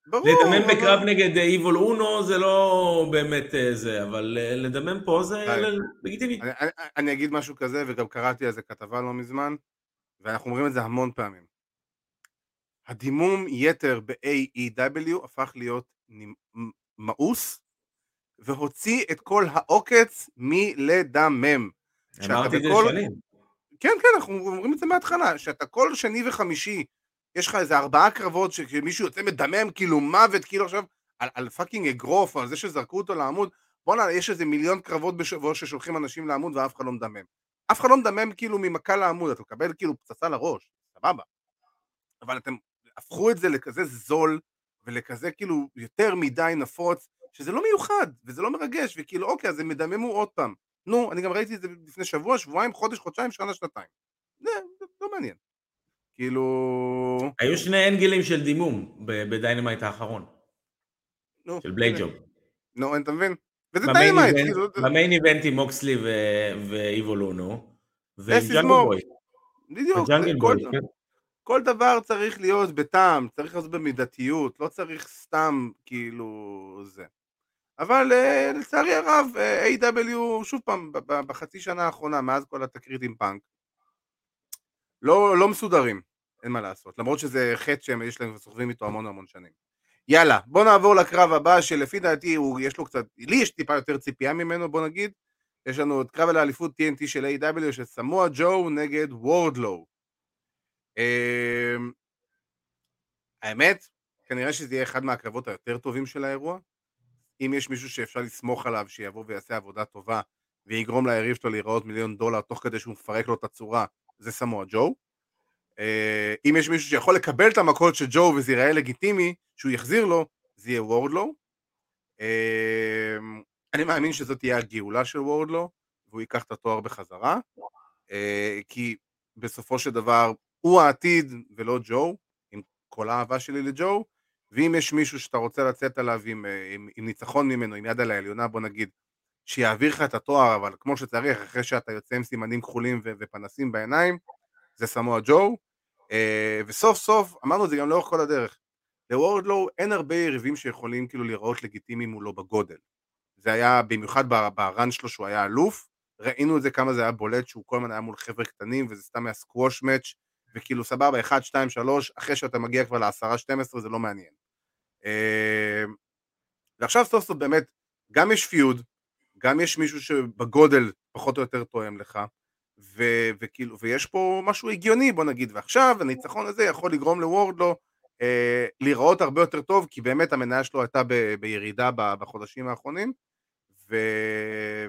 ברור. לדמם. בקרב נגד איבול אונו זה לא באמת אה, זה, אבל אה, לדמם פה זה לגיטימי. אני, אני, אני אגיד משהו כזה, וגם קראתי על זה כתבה לא מזמן, ואנחנו אומרים את זה המון פעמים. הדימום יתר ב-AEW הפך להיות מאוס והוציא את כל העוקץ מלדמם. אמרתי את זה שנים. כן, כן, אנחנו אומרים את זה מההתחלה, שאתה כל שני וחמישי, יש לך איזה ארבעה קרבות שמישהו יוצא מדמם, כאילו מוות, כאילו עכשיו, על, על fucking אגרוף, על זה שזרקו אותו לעמוד, בואנה, יש איזה מיליון קרבות בשבוע ששולחים אנשים לעמוד ואף אחד לא מדמם. אף אחד לא מדמם כאילו ממכה לעמוד, אתה מקבל כאילו פצצה לראש, סבבה. אבל אתם הפכו את זה לכזה זול, ולכזה כאילו יותר מדי נפוץ, שזה לא מיוחד, וזה לא מרגש, וכאילו אוקיי, אז הם ידממו עוד פעם. נו, אני גם ראיתי את זה לפני שבוע, שבועיים, חודש, חודשיים, שנה, שנתיים. זה, זה לא מעניין. כאילו... היו שני angle ים של דימום ב Dynamite האחרון, נו, של blade job. נו, אתה מבין? וזה Dynamite, כאילו, ב main event עם מוקסלי ואיביל אונו, ועם ג'אנגל. בוי. בדיוק, כל, כן. כל דבר צריך להיות בטעם, צריך להיות במידתיות, לא צריך סתם כאילו זה. אבל אה, לצערי הרב, אה, A.W. שוב פעם, בחצי שנה האחרונה, מאז כל התקרית עם פאנק, לא, לא מסודרים, אין מה לעשות, למרות שזה חטא שהם יש להם וסוחבים איתו המון המון שנים. יאללה, בוא נעבור לקרב הבא, שלפי דעתי הוא, יש לו קצת, לי יש טיפה יותר ציפייה ממנו, בוא נגיד. יש לנו את קרב על האליפות TNT של A.W. של סמואל ג'ו נגד וורדלו. אמ, האמת, כנראה שזה יהיה אחד מהקרבות היותר טובים של האירוע. אם יש מישהו שאפשר לסמוך עליו שיבוא ויעשה עבודה טובה ויגרום ליריב שלו להיראות מיליון דולר תוך כדי שהוא מפרק לו את הצורה, זה סמואל ג'ו. אה, אם יש מישהו שיכול לקבל את המכות של ג'ו וזה ייראה לגיטימי שהוא יחזיר לו, זה יהיה וורדלו. אה, אני מאמין שזאת תהיה הגאולה של וורדלו והוא ייקח את התואר בחזרה. אה, כי בסופו של דבר הוא העתיד ולא ג'ו, עם כל האהבה שלי לג'ו, ואם יש מישהו שאתה רוצה לצאת עליו עם, אה, עם, עם ניצחון ממנו, עם יד על העליונה, בוא נגיד, שיעביר לך את התואר, אבל כמו שצריך, אחרי שאתה יוצא עם סימנים כחולים ו- ופנסים בעיניים, זה סמואל ג'ו, אה, וסוף סוף, אמרנו את זה גם לאורך כל הדרך, לוורדלו אין הרבה יריבים שיכולים כאילו להיראות לגיטימיים מולו בגודל. זה היה, במיוחד ב- ברן שלו שהוא היה אלוף, ראינו את זה כמה זה היה בולט שהוא כל הזמן היה מול חבר'ה קטנים וזה סתם היה סקווש מאץ' וכאילו סבבה 1, 2, 3 אחרי שאתה מגיע כבר ל-10, 12 זה לא מעניין. אה, ועכשיו סוף סוף באמת גם יש פיוד, גם יש מישהו שבגודל פחות או יותר תואם לך ו- וכאילו ויש פה משהו הגיוני בוא נגיד ועכשיו הניצחון הזה יכול לגרום לוורדלו אה, להיראות הרבה יותר טוב כי באמת המניה שלו הייתה ב- בירידה ב- בחודשים האחרונים ו...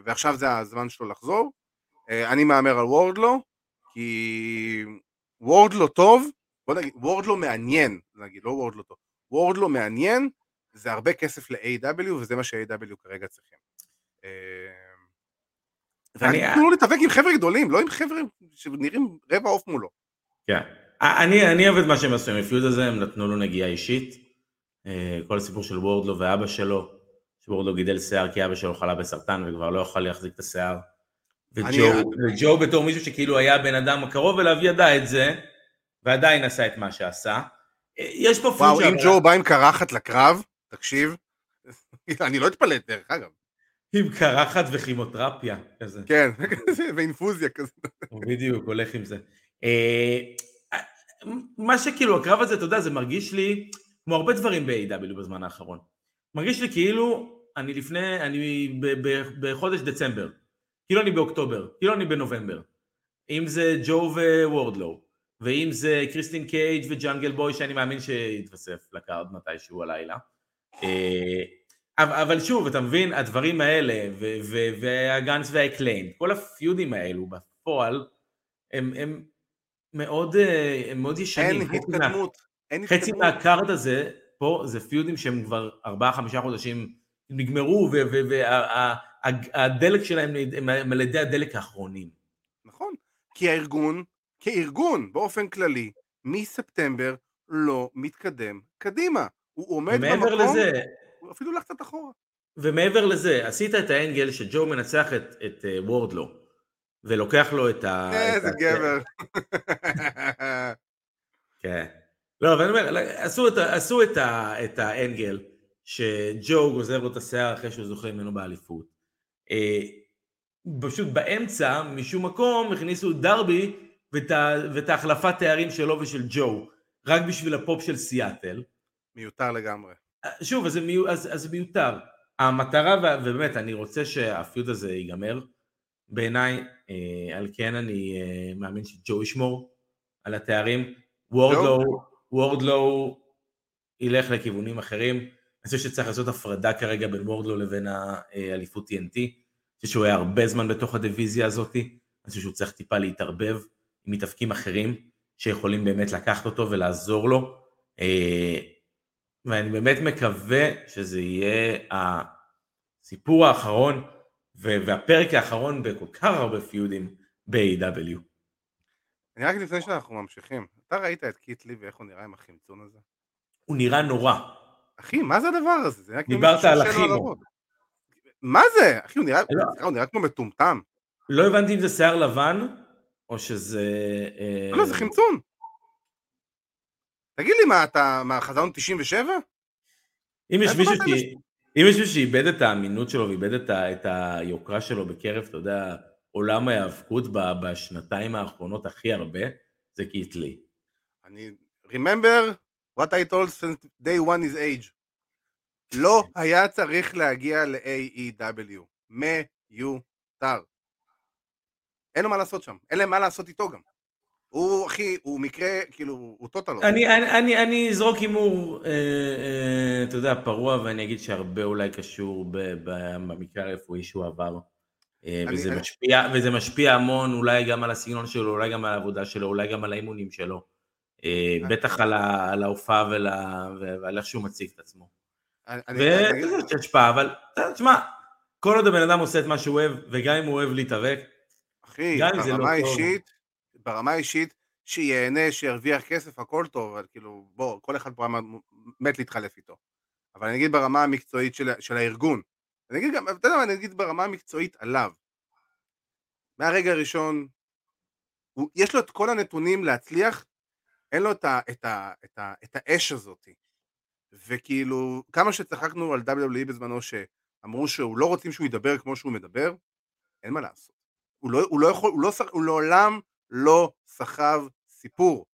ועכשיו זה הזמן שלו לחזור. אה, אני מהמר על וורדלו, כי וורדלו טוב, בוא נגיד, וורדלו מעניין, נגיד, לא וורדלו טוב, וורדלו מעניין, זה הרבה כסף ל-AW, וזה מה ש-AW כרגע צריכים. אה, אני- ואני תנו לו להתאבק עם חבר'ה גדולים, לא עם חבר'ה שנראים רבע עוף מולו. כן. אני, אוהב את מה שהם עשו עם הפיוד הזה, הם נתנו לו נגיעה אישית. אה, כל הסיפור של וורדלו ואבא שלו, שוורדלו גידל שיער כי אבא שלו חלה בסרטן וכבר לא יוכל להחזיק את השיער. וג'ו, וג'ו בתור מישהו שכאילו היה בן אדם הקרוב אליו ידע את זה, ועדיין עשה את מה שעשה. יש פה וואו, פיוד אם ג'ו בא עם קרחת לקרב, תקשיב, אני לא אתפלא, דרך אגב. עם קרחת וכימותרפיה כזה. כן, ואינפוזיה כזה. הוא בדיוק הולך עם זה. אה, מה שכאילו הקרב הזה, אתה יודע, זה מרגיש לי כמו הרבה דברים ב-AW בזמן האחרון. מרגיש לי כאילו אני לפני, אני בחודש דצמבר, כאילו אני באוקטובר, כאילו אני בנובמבר. אם זה ג'ו ווורדלו, ואם זה קריסטין קייג' וג'אנגל בוי שאני מאמין שיתווסף לקארד מתישהו הלילה. אה, אבל, שוב, אתה מבין, הדברים האלה, והגאנס וה Acclaimed, כל ה feud ים האלו בפועל, הם, הם מאוד, אה, הם מאוד ישנים. אין התקדמות. אין חצי התקדמות. מה card הזה, פה זה feud ים שהם כבר ארבעה חמישה חודשים נגמרו, והדלק שלהם הם הם על ידי הדלק האחרונים. נכון. כי הארגון, כארגון, באופן כללי, מספטמבר לא מתקדם קדימה. הוא עומד במקום, לזה, הוא אפילו הולך קצת אחורה. ומעבר לזה, עשית את האנגל שג'ו מנצח את, את uh, וורדלו, ולוקח לו את ה... איזה את ה- גבר. כן. לא, אבל אני אומר, עשו את, עשו את, ה, את האנגל שג'ו גוזר לו את השיער אחרי שהוא זוכה ממנו באליפות. אה, פשוט באמצע, משום מקום, הכניסו דרבי ואת, ההחלפת תארים שלו ושל ג'ו, רק בשביל הפופ של סיאטל. מיותר לגמרי. שוב, אז זה, אז, אז מיותר. המטרה, ובאמת, אני רוצה שהפיוט הזה ייגמר. בעיניי, אה, על כן אני אה, מאמין שג'ו ישמור על התארים. וורדלו, וורדלו ילך לכיוונים אחרים. אני חושב שצריך לעשות הפרדה כרגע בין וורדלו לבין האליפות TNT. אני חושב שהוא היה הרבה זמן בתוך הדיוויזיה הזאת. אני חושב שהוא צריך טיפה להתערבב עם מתאבקים אחרים. שיכולים באמת לקחת אותו ולעזור לו. אה, ואני באמת מקווה שזה יהיה הסיפור האחרון והפרק האחרון בכל כך הרבה פיודים ב-AW. אני רק לפני שאנחנו ממשיכים, אתה ראית את קיטלי ואיך הוא נראה עם החמצון הזה? הוא נראה נורא. אחי, מה זה הדבר הזה? זה דיברת על הכימו. מה זה? אחי, הוא נראה, לא. הוא נראה כמו מטומטם. לא הבנתי אם זה שיער לבן, או שזה... לא, לא, זה חמצון. תגיד לי, מה, אתה, מה, חזרנו 97? אם יש מישהו. אם יש מישהו שאיבד את האמינות שלו ואיבד את, ה, את היוקרה שלו בקרב, אתה יודע, עולם ההיאבקות בשנתיים האחרונות הכי הרבה, זה קיטלי. אני, remember what I told since day one is age. לא היה צריך להגיע ל-AEW. מיותר. אין לו מה לעשות שם. אין להם מה לעשות איתו גם. הוא, אחי, הוא מקרה, כאילו, הוא טוטל. אני, אני, אני, אני אזרוק הימור, אה, אה, אתה יודע, פרוע, ואני אגיד שהרבה אולי קשור במקרה הרפואי שהוא עבר. אה, וזה, אני... משפיע, וזה משפיע המון, אולי גם על הסגנון שלו, אולי גם על העבודה שלו, אולי גם על האימונים שלו. אה, בטח על, על ההופעה ועל איך שהוא מציג את עצמו. וזה השפעה, אבל תשמע, כל עוד הבן אדם עושה את מה שהוא אוהב, וגם אם הוא אוהב להתאבק, אחי, ברמה לא אישית, ברמה אישית, שיהנה, שירוויח כסף, הכל טוב, אבל כאילו, בוא, כל אחד פה מת להתחלף איתו. אבל אני אגיד ברמה המקצועית של, של הארגון, אני אגיד גם, אתה יודע מה, אני אגיד ברמה המקצועית עליו. מהרגע הראשון, הוא, יש לו את כל הנתונים להצליח, אין לו את, ה, את, ה, את, ה, את האש הזאת. וכאילו, כמה שצחקנו על WWE בזמנו שאמרו שהוא לא רוצים שהוא ידבר כמו שהוא מדבר, אין מה לעשות. הוא לא, הוא לא יכול, הוא, לא, הוא לעולם לא סחב סיפור.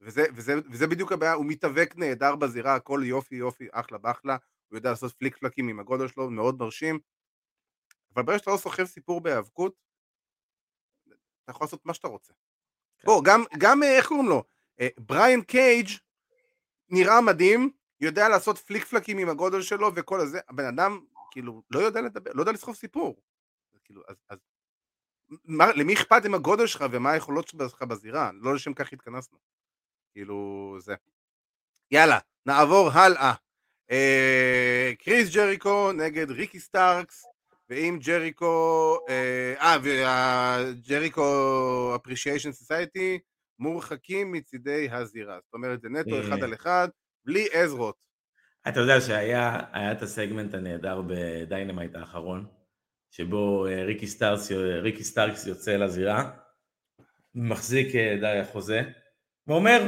וזה, וזה, וזה בדיוק הבעיה, הוא מתאבק נהדר בזירה, הכל יופי יופי, אחלה באחלה, הוא יודע לעשות פליק פלקים עם הגודל שלו, מאוד מרשים. אבל ברגע שאתה לא סוחב סיפור בהיאבקות, אתה יכול לעשות מה שאתה רוצה. כן. בוא, גם, גם, אה, איך קוראים לו? אה, בריאן קייג' נראה מדהים, יודע לעשות פליק פלקים עם הגודל שלו וכל הזה, הבן אדם כאילו לא יודע לדבר, לא יודע לסחוב סיפור. כאילו, אז, אז מה, למי אכפת עם הגודל שלך ומה היכולות שלך בזירה? לא לשם כך התכנסנו. כאילו, זה. יאללה, נעבור הלאה. אה, קריס ג'ריקו נגד ריקי סטארקס, ואם ג'ריקו, אה, אה וה Jericho Appreciation Society מורחקים מצידי הזירה. זאת אומרת, זה נטו אחד על אחד, בלי עזרות. אתה יודע שהיה את הסגמנט הנהדר ב Dynamite האחרון, שבו אה, ריקי, סטארס, ריקי סטארקס יוצא לזירה, מחזיק אה, את החוזה, ואומר,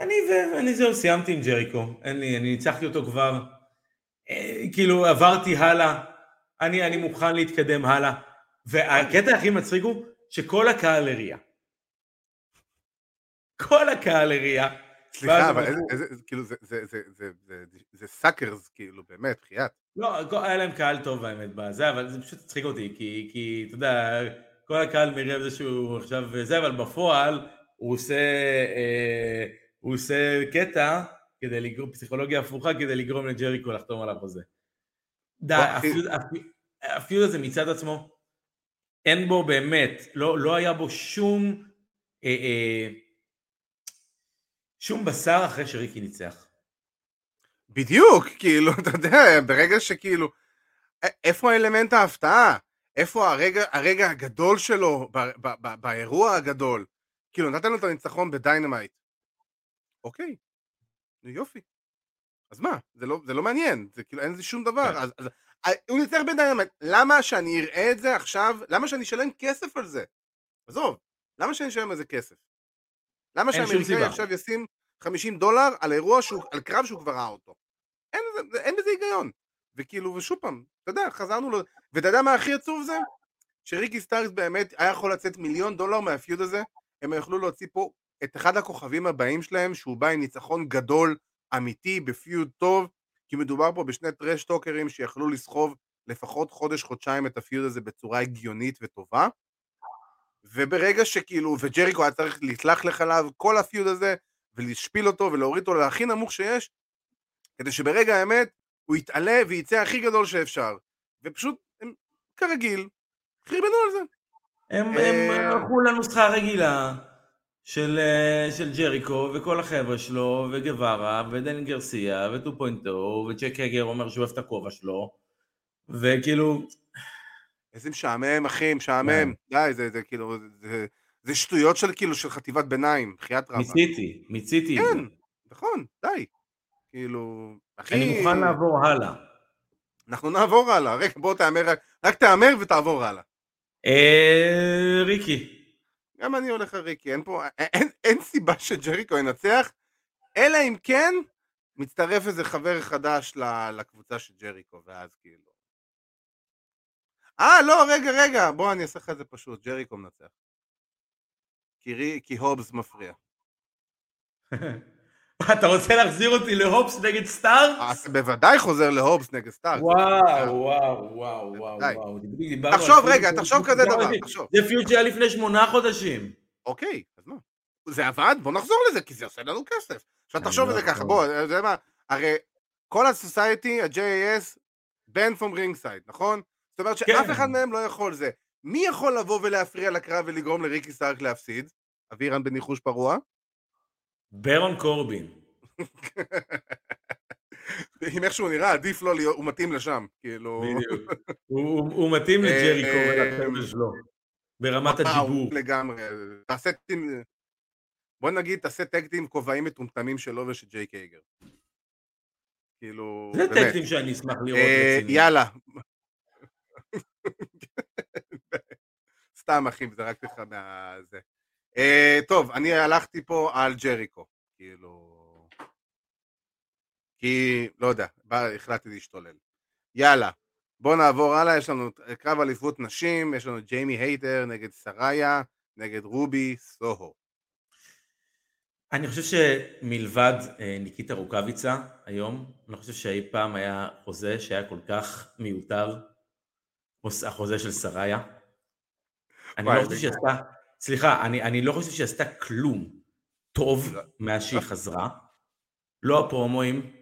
אני ואני זהו, סיימתי עם ג'ריקו, אין לי, אני ניצחתי אותו כבר, אה, כאילו עברתי הלאה, אני, אני מוכן להתקדם הלאה, והקטע הכי מצחיק הוא שכל הקהל הריע. כל הקהל הריע. סליחה, אבל איזה, כאילו, זה suckers, כאילו, באמת, בחייאת. לא, היה להם קהל טוב האמת בזה, אבל זה פשוט הצחיק אותי, כי, כי אתה יודע, כל הקהל מראה בזה שהוא עכשיו זה, אבל בפועל הוא עושה, אה, הוא עושה קטע כדי לגרום, פסיכולוגיה הפוכה כדי לגרום לג'ריקו לחתום על החוזה. די, הפיוד הזה מצד עצמו, אין בו באמת, לא, לא היה בו שום, אה, אה, שום בשר אחרי שריקי ניצח. בדיוק, כאילו, אתה יודע, ברגע שכאילו, איפה האלמנט ההפתעה? איפה הרגע, הרגע הגדול שלו ב, ב, ב, באירוע הגדול? כאילו, נתן לו את הניצחון ב Dynamite. אוקיי, יופי. אז מה? זה לא, זה לא מעניין, זה כאילו אין לזה שום דבר. כן. אז, אז, אז, הוא ניצח ב Dynamite, למה שאני אראה את זה עכשיו? למה שאני אשלם כסף על זה? עזוב, למה שאני אשלם על זה כסף? למה שהאמריקאי עכשיו ישים 50 דולר על אירוע שהוא, על קרב שהוא כבר ראה אותו? אין, אין בזה היגיון. וכאילו, ושוב פעם, אתה יודע, חזרנו לו, ואתה יודע מה הכי עצוב זה? שריקי סטארקס באמת היה יכול לצאת מיליון דולר מה feud הזה, הם יכלו להוציא פה את אחד הכוכבים הבאים שלהם, שהוא בא עם ניצחון גדול, אמיתי, ב feud טוב, כי מדובר פה בשני trash talker ים שיכלו לסחוב לפחות חודש-חודשיים את ה feud הזה בצורה הגיונית וטובה. וברגע שכאילו, וג'ריקו היה צריך להתלכלך עליו, כל ה feud הזה, ולשפיל אותו ולהוריד אותו להכי נמוך שיש, כדי שברגע האמת הוא יתעלה וייצא הכי גדול שאפשר. ופשוט, הם כרגיל, חרבנו על זה. הם, הם אה, הלכו לנוסחה הרגילה. של, אה, של ג'ריקו וכל החבר'ה שלו, וגווארה, ודן גרסיה, וטו-פוינטו, וג'ק הגר אומר שהוא אוהב את הכובע שלו, וכאילו, איזה משעמם, אחי, משעמם. די, זה, זה כאילו, זה, זה שטויות של כאילו, של חטיבת ביניים, בחייאת רבה. מיציתי, מיציתי. כן, נכון, די. כאילו, אחי... אני מוכן לעבור הלאה. אנחנו נעבור הלאה. רגע, בוא תהמר, רק- רק תהמר ותעבור הלאה. אה, ריקי. גם אני הולך על ריקי, אין פה, אין, אין סיבה שג'ריקו ינצח, אלא אם כן מצטרף איזה חבר חדש לקבוצה של ג'ריקו, ואז כאילו... אה, לא, רגע, רגע, בוא אני אעשה לך את זה פשוט, ג'ריקו מנצח. כי, כי הובס מפריע. אתה רוצה להחזיר אותי להובס נגד סטארקס? אז בוודאי חוזר להובס נגד סטארק. וואו, וואו, וואו, וואו. וואו. תחשוב, רגע, תחשוב כזה דבר. תחשוב. זה feud שהיה לפני שמונה חודשים. אוקיי, אז מה? זה עבד, בוא נחזור לזה, כי זה עושה לנו כסף. עכשיו אני תחשוב לא על זה ככה, יכול. בוא, אתה יודע מה, הרי כל ה Society, ה-JAS, banned from ringside, נכון? אומרת שאף כן. אחד מהם לא יכול זה. מי יכול לבוא ולהפריע לקרב ולגרום לריקי סטארק להפסיד? אבירן בניחוש פרוע? ברון קורבין. עם איך שהוא נראה, עדיף לו להיות, הוא מתאים לשם, כאילו... בדיוק. הוא- מתאים אה, לג'ריקו אה, ולחבר'ה שלו. ברמת הדיבור. לגמרי. תעשה. בוא נגיד, תעשה טקטים כובעים מטומטמים שלו ושל ג'ייק הייגר. כאילו, זה. טקטים שאני אשמח לראות אה. יאללה. סתם אחי, זרקתי לך מהזה. אה, טוב, אני הלכתי פה על ג'ריקו, כאילו... כי, לא יודע, בא, החלטתי להשתולל. יאללה, בואו נעבור הלאה, יש לנו קרב אליפות נשים, יש לנו ג'יימי הייטר נגד סראיה, נגד רובי סוהו. אני חושב שמלבד אה, ניקיטה רוקאביצה היום, אני חושב שאי פעם היה חוזה שהיה כל כך מיותר, החוזה של סראיה. אני לא חושב שהיא עשתה, סליחה, אני, אני לא חושב שהיא עשתה כלום טוב לא. מאז שהיא חזרה. לא הפרומואים,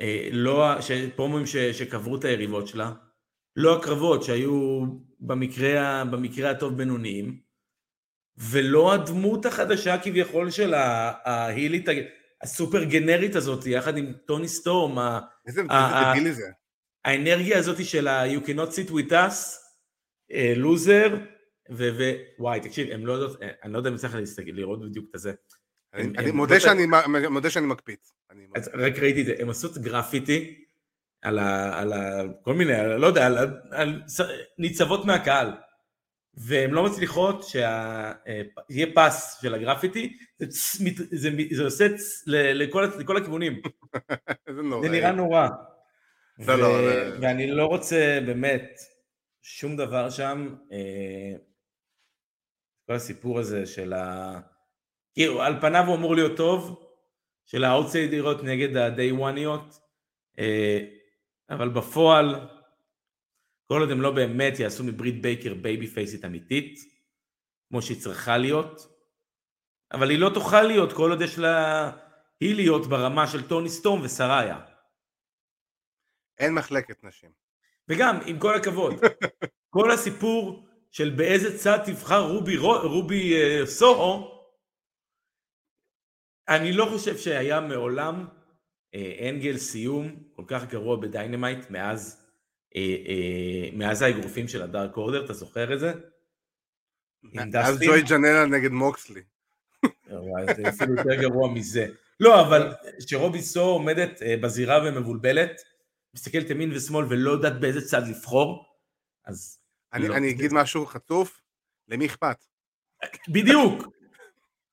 אה, לא ה- ש- פרומואים ש, שקברו את היריבות שלה, לא הקרבות שהיו במקרה, במקרה הטוב בינוניים, ולא הדמות החדשה כביכול של ההילית, הסופר גנרית הזאת, יחד עם טוני סטורם, איזה דבילי זה. האנרגיה הזאת של ה- you cannot sit with us, לוזר, ווואי, תקשיב, הם לא יודעות, אה, אני לא יודע אם צריך לראות בדיוק את הזה. אני מודה שאני מ- מודה שאני מקפיץ. אני אז רק ראיתי את זה, הם עשו את גרפיטי על. כל מיני, לא יודע, על, ניצבות מהקהל. והן לא מצליחות שיהיה פס של הגרפיטי, זה, זה, זה עושה לכל, לכל הכיוונים, איזה נורא. זה נראה נורא. לא, לא, זה- ואני לא רוצה באמת שום דבר שם, אה, כל הסיפור הזה של ה... כאילו, על פניו הוא אמור להיות טוב, של האאוטסיידריות נגד ה-day oneיות, אה, אבל בפועל, כל עוד הם לא באמת יעשו מברית בייקר babyface ית אמיתית, כמו שהיא צריכה להיות, אבל היא לא תוכל להיות כל עוד יש לה היא להיות ברמה של טוני סטורם וסראיה. אין מחלקת נשים. וגם, עם כל הכבוד, כל הסיפור של באיזה צד תבחר רובי, רו- רובי אה, סוהו, אני לא חושב שהיה מעולם אה, angle סיום כל כך גרוע ב Dynamite מאז, אה, אה, מאז האגרופים של ה Dark Order, אתה זוכר את זה? אז? ג'וי ג'נלה נגד מוקסלי. וואי, זה אפילו יותר גרוע מזה. לא, אבל שרובי סו עומדת אה, בזירה ומבולבלת, מסתכלת ימין ושמאל ולא יודעת באיזה צד לבחור, אז... אני לא, אני אגיד משהו חצוף, למי אכפת? בדיוק,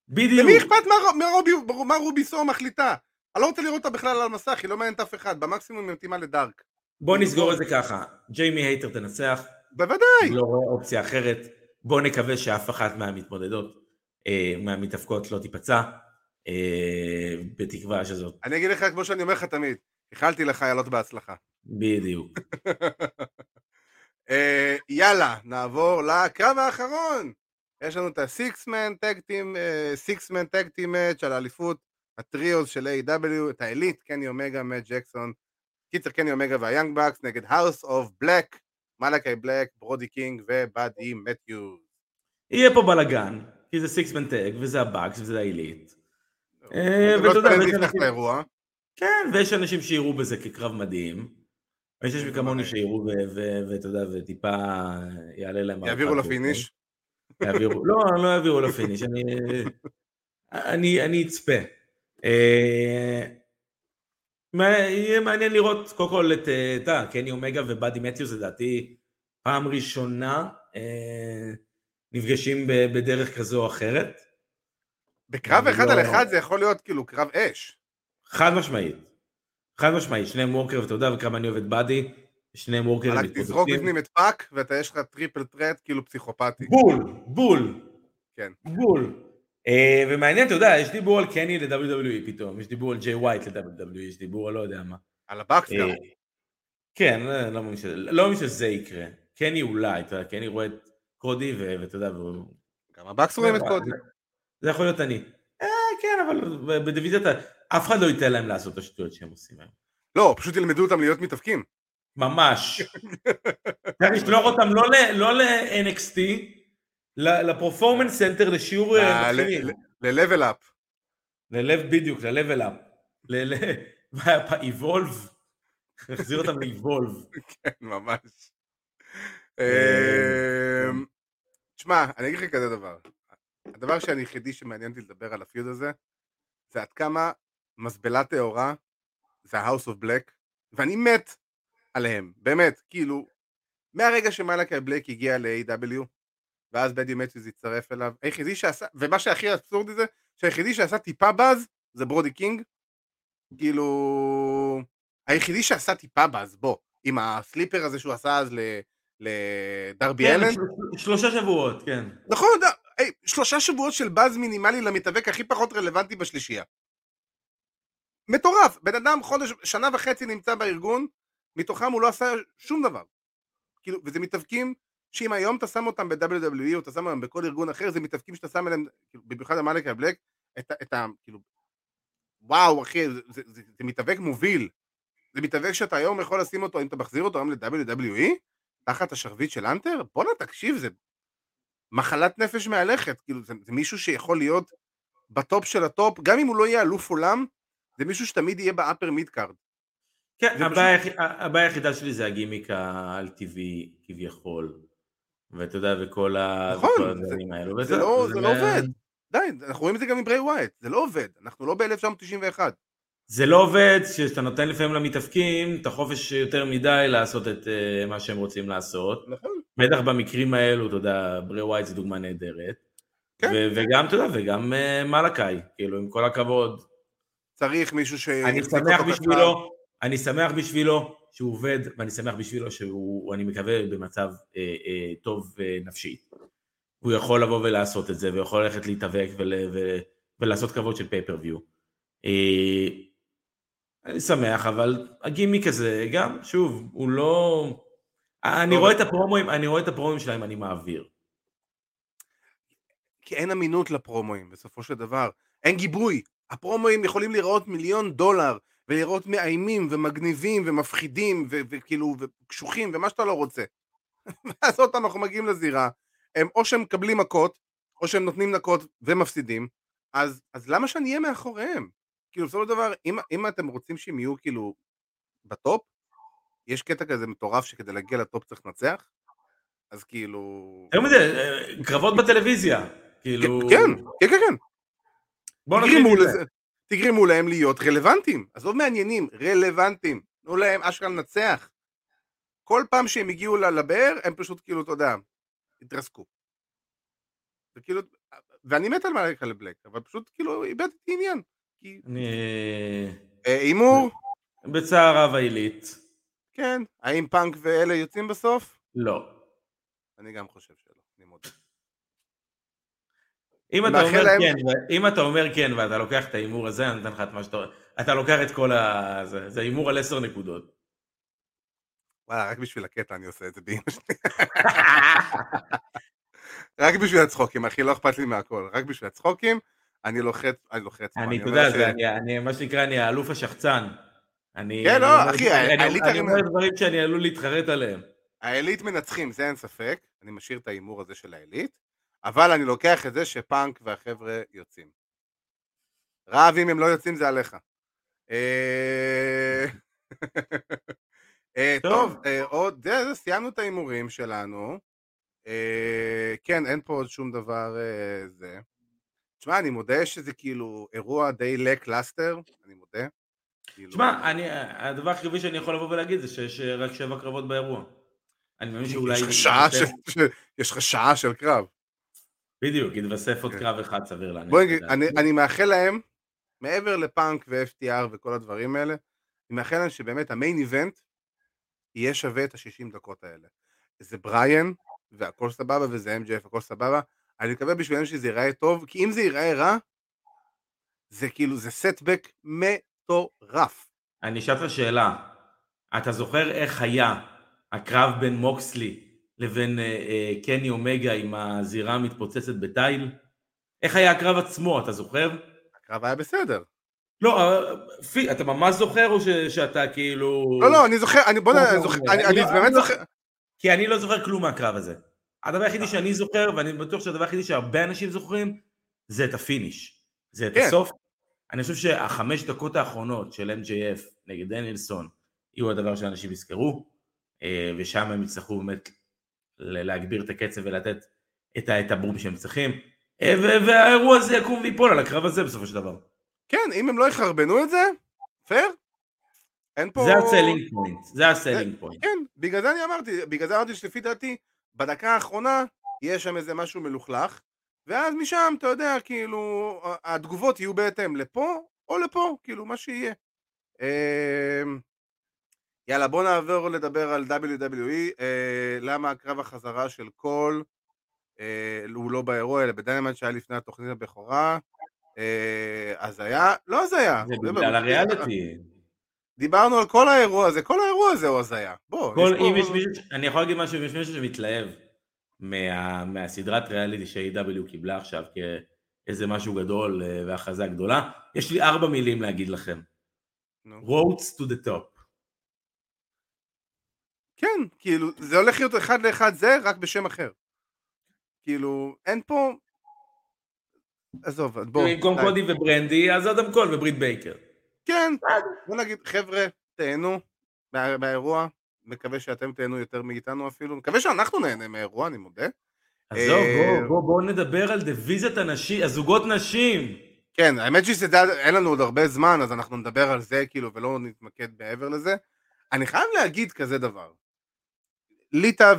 בדיוק. למי אכפת מה מה רובי- מה רובי סו מחליטה? אני לא רוצה לראות אותה בכלל על המסך, היא לא מעניינת אף אחד, במקסימום היא מתאימה ל Dark. בוא נסגור את זה ככה, ג'יימי הייטר תנצח, בוודאי. לא רואה אופציה אחרת, בוא נקווה שאף אחת מהמתמודדות, אה, מהמתאבקות לא תיפצע, אה, בתקווה שזאת, אני אגיד לך כמו שאני אומר לך תמיד, איחלתי לחיילות בהצלחה. בדיוק. אה, יאללה, נעבור לקרב האחרון. יש לנו את Tag Team, אה, Six-Man Tag Team Match על האליפות ה Trios של AEW, את ה Elite, קני אומגה, מאט ג'קסון, קיצר קני אומגה וה Young Bucks נגד House of Black, מלאקי בלק, ברודי קינג ובאדי מתיוז. יהיה פה בלאגן, כי זה six-man tag, וזה ה Bucks, וזה אה, לא ואתה יודע, כן, ויש אנשים שיראו בזה כקרב מדהים. ויש אנשים כמוני. שיראו, ואתה יודע, וטיפה יעלה להם... יעבירו לפיניש. בוקר. יעבירו, לא, לא יעבירו לפיניש, אני, אני, אני אצפה. אה, יהיה מעניין לראות קודם כל את, אה, אתה, קני אומגה ובאדי מתיוס, לדעתי, פעם ראשונה אה, נפגשים בדרך כזו או אחרת. בקרב אחד לא- על אחד זה יכול להיות כאילו קרב אש. חד משמעית. חד משמעית, שניהם worker, ואתה יודע כמה אני אוהב את באדי, שניהם worker ים רק תזרוק בפנים את פאק ואתה יש לך triple threat כאילו פסיכופתי. בול, בול. כן. בול. אה, ומעניין, אתה יודע, יש דיבור על קני ל-WWE פתאום, יש דיבור על ג'יי ווייט ל-WWE, יש דיבור על לא יודע מה. על ה Bucks גם. אה, כן, לא לא מאמין שזה- לא מאמין שזה יקרה. קני אולי, אתה יודע, קני רואה את קודי, ואתה יודע, והוא... גם ה Bucks רואים את קודי. זה יכול להיות אני. אה, כן, אבל בדיוויזיית, ה- אף אחד לא ייתן להם לעשות את השטויות שהם עושים היום. לא, פשוט ילמדו אותם להיות מתאבקים. ממש. צריך לשלוח אותם לא לא ל-NXT, ל Performance Center לשיעור אה, מתחילים. ל-level up. ל level בדיוק, ל-level up. ל-evolve. החזיר אותם ל-evolve. כן, ממש. אה, אמ, תשמע, אני אגיד לך כזה דבר. הדבר שאני היחידי שמעניין אותי לדבר על ה-feud הזה, זה עד כמה מזבלה טהורה זה ה-House of Black, ואני מת עליהם, באמת, כאילו, מהרגע שמלאקי בלק הגיע ל- AEW, ואז באדי מת'יוס הצטרף אליו, היחידי שעשה, ומה שהכי אבסורדי זה, שהיחידי שעשה טיפה באז, זה ברודי קינג, כאילו, היחידי שעשה טיפה באז, בוא, עם הסליפר הזה שהוא עשה אז ל- לדרבי כן, אלן, של- שלושה שבועות, כן. נכון, שלושה שבועות של באז מינימלי למתאבק הכי פחות רלוונטי בשלישייה. מטורף, בן אדם חודש, שנה וחצי נמצא בארגון, מתוכם הוא לא עשה שום דבר. כאילו, וזה מתאבקים שאם היום אתה שם אותם ב-WWE או אתה שם אותם בכל ארגון אחר, זה מתאבקים שאתה שם אליהם, כאילו, במיוחד המלאק הבלק, את, את ה... כאילו, וואו אחי, זה, זה, זה, זה מתאבק מוביל. זה מתאבק שאתה היום יכול לשים אותו, אם אתה מחזיר אותו היום ל-WWE, תחת השרביט של האנטר, בואנה תקשיב, זה מחלת נפש מהלכת, כאילו זה, זה מישהו שיכול להיות ב-top של ה-top, גם אם הוא לא יהיה אלוף עולם, זה מישהו שתמיד יהיה ב-upper mid card. כן, זה הבעיה הבעיה היחידה שלי זה הגימיק העל טבעי כביכול. ואתה יודע, וכל נכון, וכל זה- הדברים האלו. זה לא, זה לא מה- עובד. די, אנחנו רואים את זה גם עם ברי ווייט, זה לא עובד, אנחנו לא ב-1991. זה לא עובד כשאתה נותן לפעמים למתאבקים את החופש יותר מדי לעשות את אה, מה שהם רוצים לעשות. נכון. בטח במקרים האלו, אתה יודע, ברי ווייט זה דוגמה נהדרת. כן. וגם, אתה יודע, וגם אה, מלאקאי, כאילו, עם כל הכבוד. צריך מישהו אני שיחזיק שמח בשבילו, אני שמח בשבילו שהוא עובד, ואני שמח בשבילו שהוא, אני מקווה, במצב אה, אה, טוב אה, נפשית. הוא יכול לבוא ולעשות את זה, ויכול ללכת להתאבק ול, ו, ולעשות קרבות של פייפריוויו. אה, אני שמח, אבל הגימיק הזה, גם, שוב, הוא לא... אני רואה את. הפרומואים, אני רואה את הפרומואים שלהם, אני מעביר. כי אין אמינות לפרומואים בסופו של דבר, אין גיבוי. הפרומואים יכולים להיראות מיליון דולר, ולהיראות מאיימים ומגניבים ומפחידים ו- וכאילו וקשוחים ומה שאתה לא רוצה. ואז עוד פעם אנחנו מגיעים לזירה, הם או שהם מקבלים מכות, או שהם נותנים מכות ומפסידים, אז, אז למה שאני אהיה מאחוריהם? כאילו בסופו של דבר, אם, אם אתם רוצים שהם יהיו כאילו בטופ, יש קטע כזה מטורף שכדי להגיע לטופ צריך לנצח, אז כאילו... יותר מזה, אה, קרבות בטלוויזיה, כאילו... כן, כן, כן, כן. מזה. לזה- תגרמו להם להיות רלוונטיים, עזוב מעניינים, רלוונטיים, תנו להם אשכרה לנצח. כל פעם שהם הגיעו לבאר, הם פשוט כאילו, אתה יודע, התרסקו. וכאילו, ואני מת על מלאקה לבלק, אבל פשוט כאילו איבדתי עניין. אני... אה, הימור, בצער רב העילית, כן, האם פאנק ואלה יוצאים בסוף? לא. אני גם חושב מודה. אם אתה אומר להם- כן, אם אתה אומר כן ואתה לוקח את ההימור הזה, אני נותן לך את מה שאתה... אתה לוקח את כל ה... זה- זה הימור על עשר נקודות. וואלה, רק בשביל הקטע אני עושה את זה באמא שלי. רק בשביל הצחוקים, אחי, לא אכפת לי מהכל. רק בשביל הצחוקים, אני לוחץ, אני לוחץ. אני, אתה יודע, אני- אני, מה שנקרא, אני האלוף השחצן. אני... כן, לא, אחי, אני- העלית אני. אומר דברים שאני עלול להתחרט עליהם. העילית מנצחים, זה אין ספק. אני משאיר את ההימור הזה של העילית. אבל אני לוקח את זה שפאנק והחבר'ה יוצאים. רב אם הם לא יוצאים זה עליך. אה, אה, טוב, אה, עוד, זה, סיימנו את ההימורים שלנו. כן, אין פה עוד שום דבר זה. תשמע, אני מודה שזה כאילו אירוע די lackluster, אני מודה. כאילו- תשמע, הדבר החיובי שאני יכול לבוא ולהגיד זה שיש רק שבע קרבות באירוע. אני מאמין שאולי... יש לך שעה של קרב. בדיוק, יתווסף עוד כן. קרב אחד סביר להניח. בוא נגיד, אני מאחל להם, מעבר לפאנק ו-FTR וכל הדברים האלה, אני מאחל להם שבאמת המיין איבנט יהיה שווה את ה-60 דקות האלה. זה בריאן, והכל סבבה, וזה MJF, הכל סבבה. אני מקווה בשבילם שזה ייראה טוב, כי אם זה ייראה רע, זה כאילו, זה סטבק מטורף. אני אשאל אותך שאלה, אתה זוכר איך היה הקרב בין מוקסלי לבין אה, אה, קני אומגה עם הזירה המתפוצצת בתיל? איך היה הקרב עצמו, אתה זוכר? הקרב היה בסדר. לא, אה, פי, אתה ממש זוכר או ש, שאתה כאילו... לא, לא, אני זוכר, אני, בוא נראה, אני זוכר, אני, אני אני- באמת זוכר, כי אני לא זוכר כלום מהקרב הזה. הדבר היחידי שאני זוכר, ואני בטוח שהדבר היחידי שהרבה אנשים זוכרים, זה את ה-finish. זה את כן. הסוף. אני חושב שהחמש דקות האחרונות של MJF נגד דנילסון יהיו הדבר שאנשים יזכרו, ושם הם יצטרכו באמת להגביר את הקצב ולתת את הבום שהם צריכים. אה, והאירוע הזה יקום ויפול על הקרב הזה בסופו של דבר. כן, אם הם לא יחרבנו את זה, פייר. אין פה... זה ה-selling point, זה ה-selling point. כן, בגלל זה אני אמרתי, בגלל זה אמרתי שלפי דעתי, בדקה האחרונה יש שם איזה משהו מלוכלך, ואז משם, אתה יודע, כאילו, התגובות יהיו בהתאם לפה או לפה, כאילו, מה שיהיה. יאללה, בוא נעבור לדבר על WWE, אה, למה הקרב החזרה של קול אה, הוא לא באירוע, אלא בדיינמנט שהיה לפני התוכנית הבכורה. אה, הזיה? לא הזיה. זה בגלל הריאליטי. דיברנו על כל האירוע הזה, כל האירוע הזה הוא הזיה. בוא, כל, פה- יש מישהו, אני יכול להגיד משהו, אם יש מישהו שמתלהב מה, מהסדרת ריאליטי ש-AW קיבלה עכשיו כאיזה משהו גדול אה, והכרזה גדולה, יש לי ארבע מילים להגיד לכם. נו. Rhodes to the Top. כן, כאילו, זה הולך להיות אחד לאחד זה, רק בשם אחר. כאילו, אין פה... עזוב, בוא. במקום די. קודי וברנדי, אז אדם קול וברית בייקר. כן, בוא נגיד, חבר'ה, תהנו מה- מהאירוע, מקווה שאתם תהנו יותר מאיתנו אפילו, מקווה שאנחנו נהנה מהאירוע, אני מודה. עזוב, אה, בוא, בוא, בוא נדבר על דיוויזיית הנשים, הזוגות נשים. כן, האמת שזה, אין לנו עוד הרבה זמן, אז אנחנו נדבר על זה, כאילו, ולא נתמקד מעבר לזה. אני חייב להגיד כזה דבר. ליטא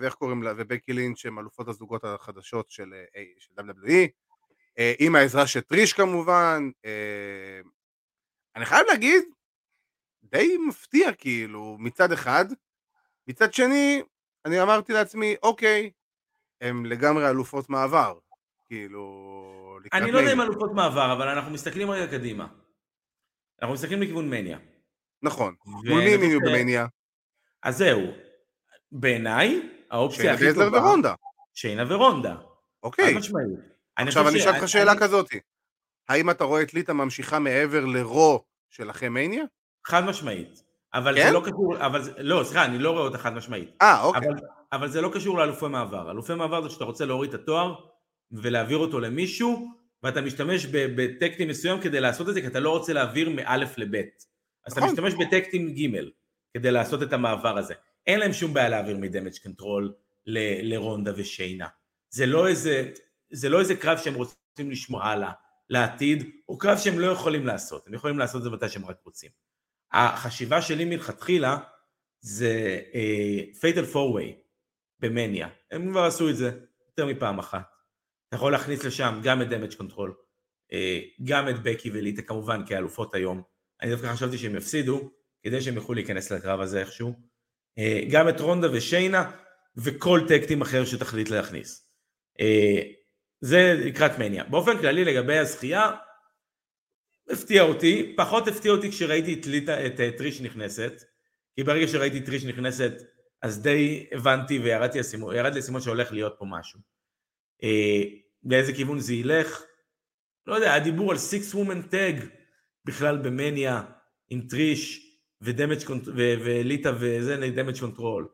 ואיך קוראים לה, ובקי לינץ' הם אלופות הזוגות החדשות של, אה, של WWE, אה, עם העזרה של טריש כמובן. אה, אני חייב להגיד, די מפתיע כאילו, מצד אחד. מצד שני, אני אמרתי לעצמי, אוקיי, הם לגמרי אלופות מעבר. כאילו, אני לא יודע אם. אלופות מעבר, אבל אנחנו מסתכלים רגע קדימה. אנחנו מסתכלים לכיוון מניה. נכון. מול מי הם יהיו במניה? אז זהו. בעיניי, האופציה שיינה הכי טובה... ורונדה. שיינה ורונדה. אוקיי. עכשיו אני אשאל אותך שאלה כזאת. האם אתה רואה את ליטא ממשיכה מעבר לרו של אחרי מניה? חד משמעית. אבל כן? זה לא קשור, אבל זה, לא, סליחה, אני לא רואה אותה חד משמעית. אה, אוקיי. אבל, אבל זה לא קשור לאלופי מעבר. אלופי מעבר זה שאתה רוצה להוריד את התואר ולהעביר אותו למישהו, ואתה משתמש ב-tag team מסוים כדי לעשות את זה, כי אתה לא רוצה להעביר מאלף לבית. אז אתה נכון. משתמש ב-tag team ג' כדי לעשות את המעבר הזה. אין להם שום בעיה להעביר מ-Damage Control ל- לרונדה ושיינה. זה לא איזה, זה לא איזה קרב שהם רוצים לשמור הלאה, לעתיד, או קרב שהם לא יכולים לעשות. הם יכולים לעשות את זה מתי שהם רק רוצים. החשיבה שלי מלכתחילה זה fatal four way במניה. הם כבר עשו את זה יותר מפעם אחת. אתה יכול להכניס לשם גם את Damage Control, גם את בקי וליטה כמובן כאלופות היום. אני דווקא חשבתי שהם יפסידו, כדי שהם יוכלו להיכנס לקרב הזה איכשהו. אה, גם את רונדה ושיינה, וכל tag team אחר שתחליט להכניס. אה, זה לקראת מניה. באופן כללי לגבי הזכייה, הפתיע אותי, פחות הפתיע אותי כשראיתי את, ליטה, את אה, טריש נכנסת, כי ברגע שראיתי טריש נכנסת, אז די הבנתי וירד לי האסימון שהולך להיות פה משהו. לאיזה כיוון זה ילך? לא יודע, הדיבור על six woman tag בכלל במניה, עם טריש ו-Damage וליטה וזה נגד Damage Control.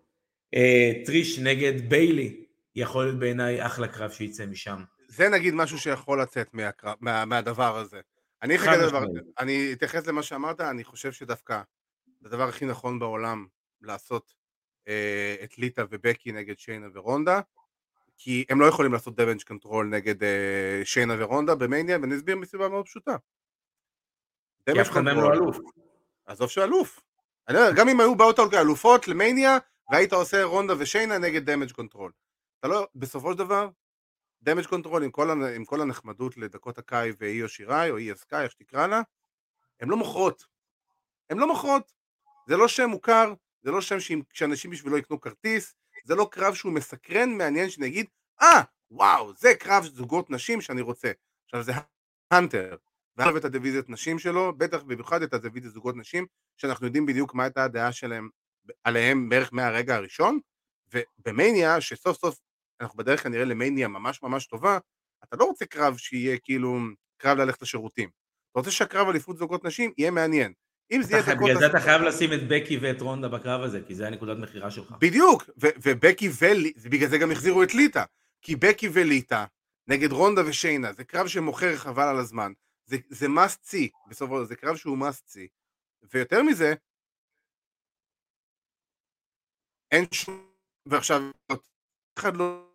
אה, טריש נגד ביילי, יכול להיות בעיניי אחלה קרב שיצא משם. זה נגיד משהו שיכול לצאת מהקרב, מה, מהדבר הזה. אני אחכה לדבר, משמעית. אני אתייחס למה שאמרת, אני חושב שדווקא זה הדבר הכי נכון בעולם לעשות אה, את ליטה ובקי נגד שיינה ורונדה, כי הם לא יכולים לעשות Damage Control נגד אה, שיינה ורונדה במניה, ואני אסביר מסיבה מאוד פשוטה. כי אף אחד מהם לא אלוף. עזוב שאלוף. אני לא יודע, גם אם היו באות אלופות למניה, והיית עושה רונדה ושיינה נגד Damage Control. אתה לא, בסופו של דבר, Damage Control עם כל, עם כל הנחמדות לדקוטה קאי ואיו שיראי, או איו סקאי, איך שתקרא לה, הן לא מוכרות. הן לא מוכרות. זה לא שם מוכר, זה לא שם שאנשים בשבילו יקנו כרטיס, זה לא קרב שהוא מסקרן, מעניין שנגיד, אה, וואו, זה קרב זוגות נשים שאני רוצה. עכשיו זה האנטר, הוא אוהב את הדיוויזיית נשים שלו, בטח במיוחד את הדיוויזיית זוגות נשים, שאנחנו יודעים בדיוק מה הייתה הדעה שלהם עליהם בערך מהרגע הראשון, ובמניה, שסוף סוף אנחנו בדרך כנראה למניה ממש ממש טובה, אתה לא רוצה קרב שיהיה כאילו קרב ללכת לשירותים. אתה רוצה שהקרב אליפות זוגות נשים יהיה מעניין. אם זה יהיה דקות... בגלל זה אתה חייב לשים את בקי ואת רונדה בקרב הזה, כי זה הנקודת מכירה שלך. בדיוק, ובקי וליטה, בגלל זה גם החזירו את ליטא, כי בקי וליטא נגד רונדה ושיינה, זה קרב שמוכר חבל על הזמן, זה, זה must see, בסופו של דבר, זה קרב שהוא must see, ויותר מזה, אין שום, ועכשיו, אף אחד לא,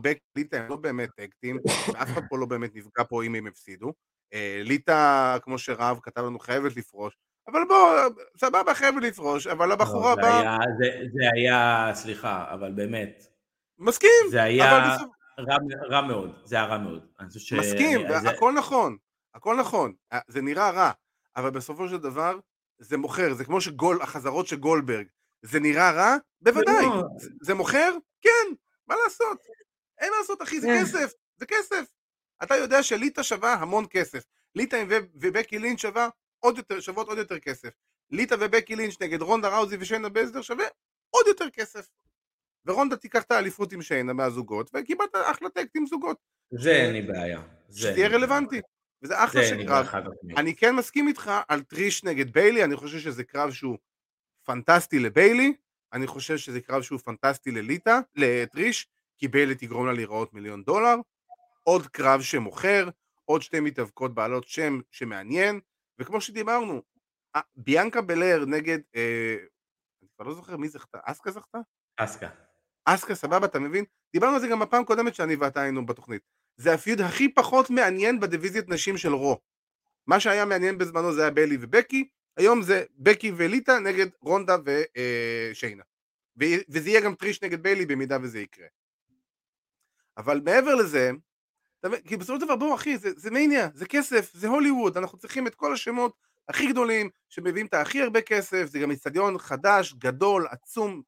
בקי וליטא הם לא באמת טקטים, ואף אחד פה לא באמת נפגע פה אם הם הפסידו, אה, ליטא, כמו שרב כתב לנו, חייבת לפרוש, אבל בוא, סבבה, חייבת לפרוש, אבל הבחורה לא, באה... זה- זה היה, סליחה, אבל באמת, מסכים, זה היה בסוף, רע רע מאוד, זה היה רע מאוד. מסכים, אני- זה- הכל נכון, הכל נכון, אה, זה נראה רע, אבל בסופו של דבר זה מוכר, זה כמו שגול, החזרות של גולדברג, זה נראה רע? בוודאי, לא. זה, זה מוכר? כן, מה לעשות? אין מה לעשות אחי, זה כן. כסף, זה כסף. אתה יודע שליטא שווה המון כסף, ליטא ובקי לינץ' שווה עוד יותר, שוות עוד יותר כסף, ליטא ובקי לינץ' נגד רונדה ראוזי ושיינה בזדר שווה עוד יותר כסף. ורונדה תיקח את האליפות עם שיינה מהזוגות, וקיבלת אחלה טקט עם זוגות. זה אין לי בעיה. זה שזה אין לי בעיה. רלוונטי. וזה אחלה של קרב. אני כן מסכים איתך על טריש נגד ביילי, אני חושב שזה קרב שהוא פנטסטי לביילי, אני חושב שזה קרב שהוא פנטסטי לליטא, לטריש, כי ביילי תגרום לה להיראות מיליון דולר. עוד קרב שמוכר, עוד שתי מתאבקות בעלות שם שמעניין, וכמו שדיברנו, אה, ביאנקה בלר נגד, אה, אני כבר לא זוכר מי זכתה, אסקה זכתה? אסקה. אסקה סבבה, אתה מבין? דיברנו על זה גם בפעם הקודמת שאני ואתה היינו בתוכנית. זה הפיוד הכי פחות מעניין בדיוויזיית נשים של רו. מה שהיה מעניין בזמנו זה היה ביילי ובקי, היום זה בקי וליטא נגד רונדה ושיינה. וזה יהיה גם טריש נגד ביילי במידה וזה יקרה. אבל מעבר לזה? כי בסופו של דבר בואו אחי, זה, זה מניה, זה כסף, זה הוליווד, אנחנו צריכים את כל השמות הכי גדולים שמביאים את הכי הרבה כסף, זה גם איצטדיון חדש, גדול, עצום,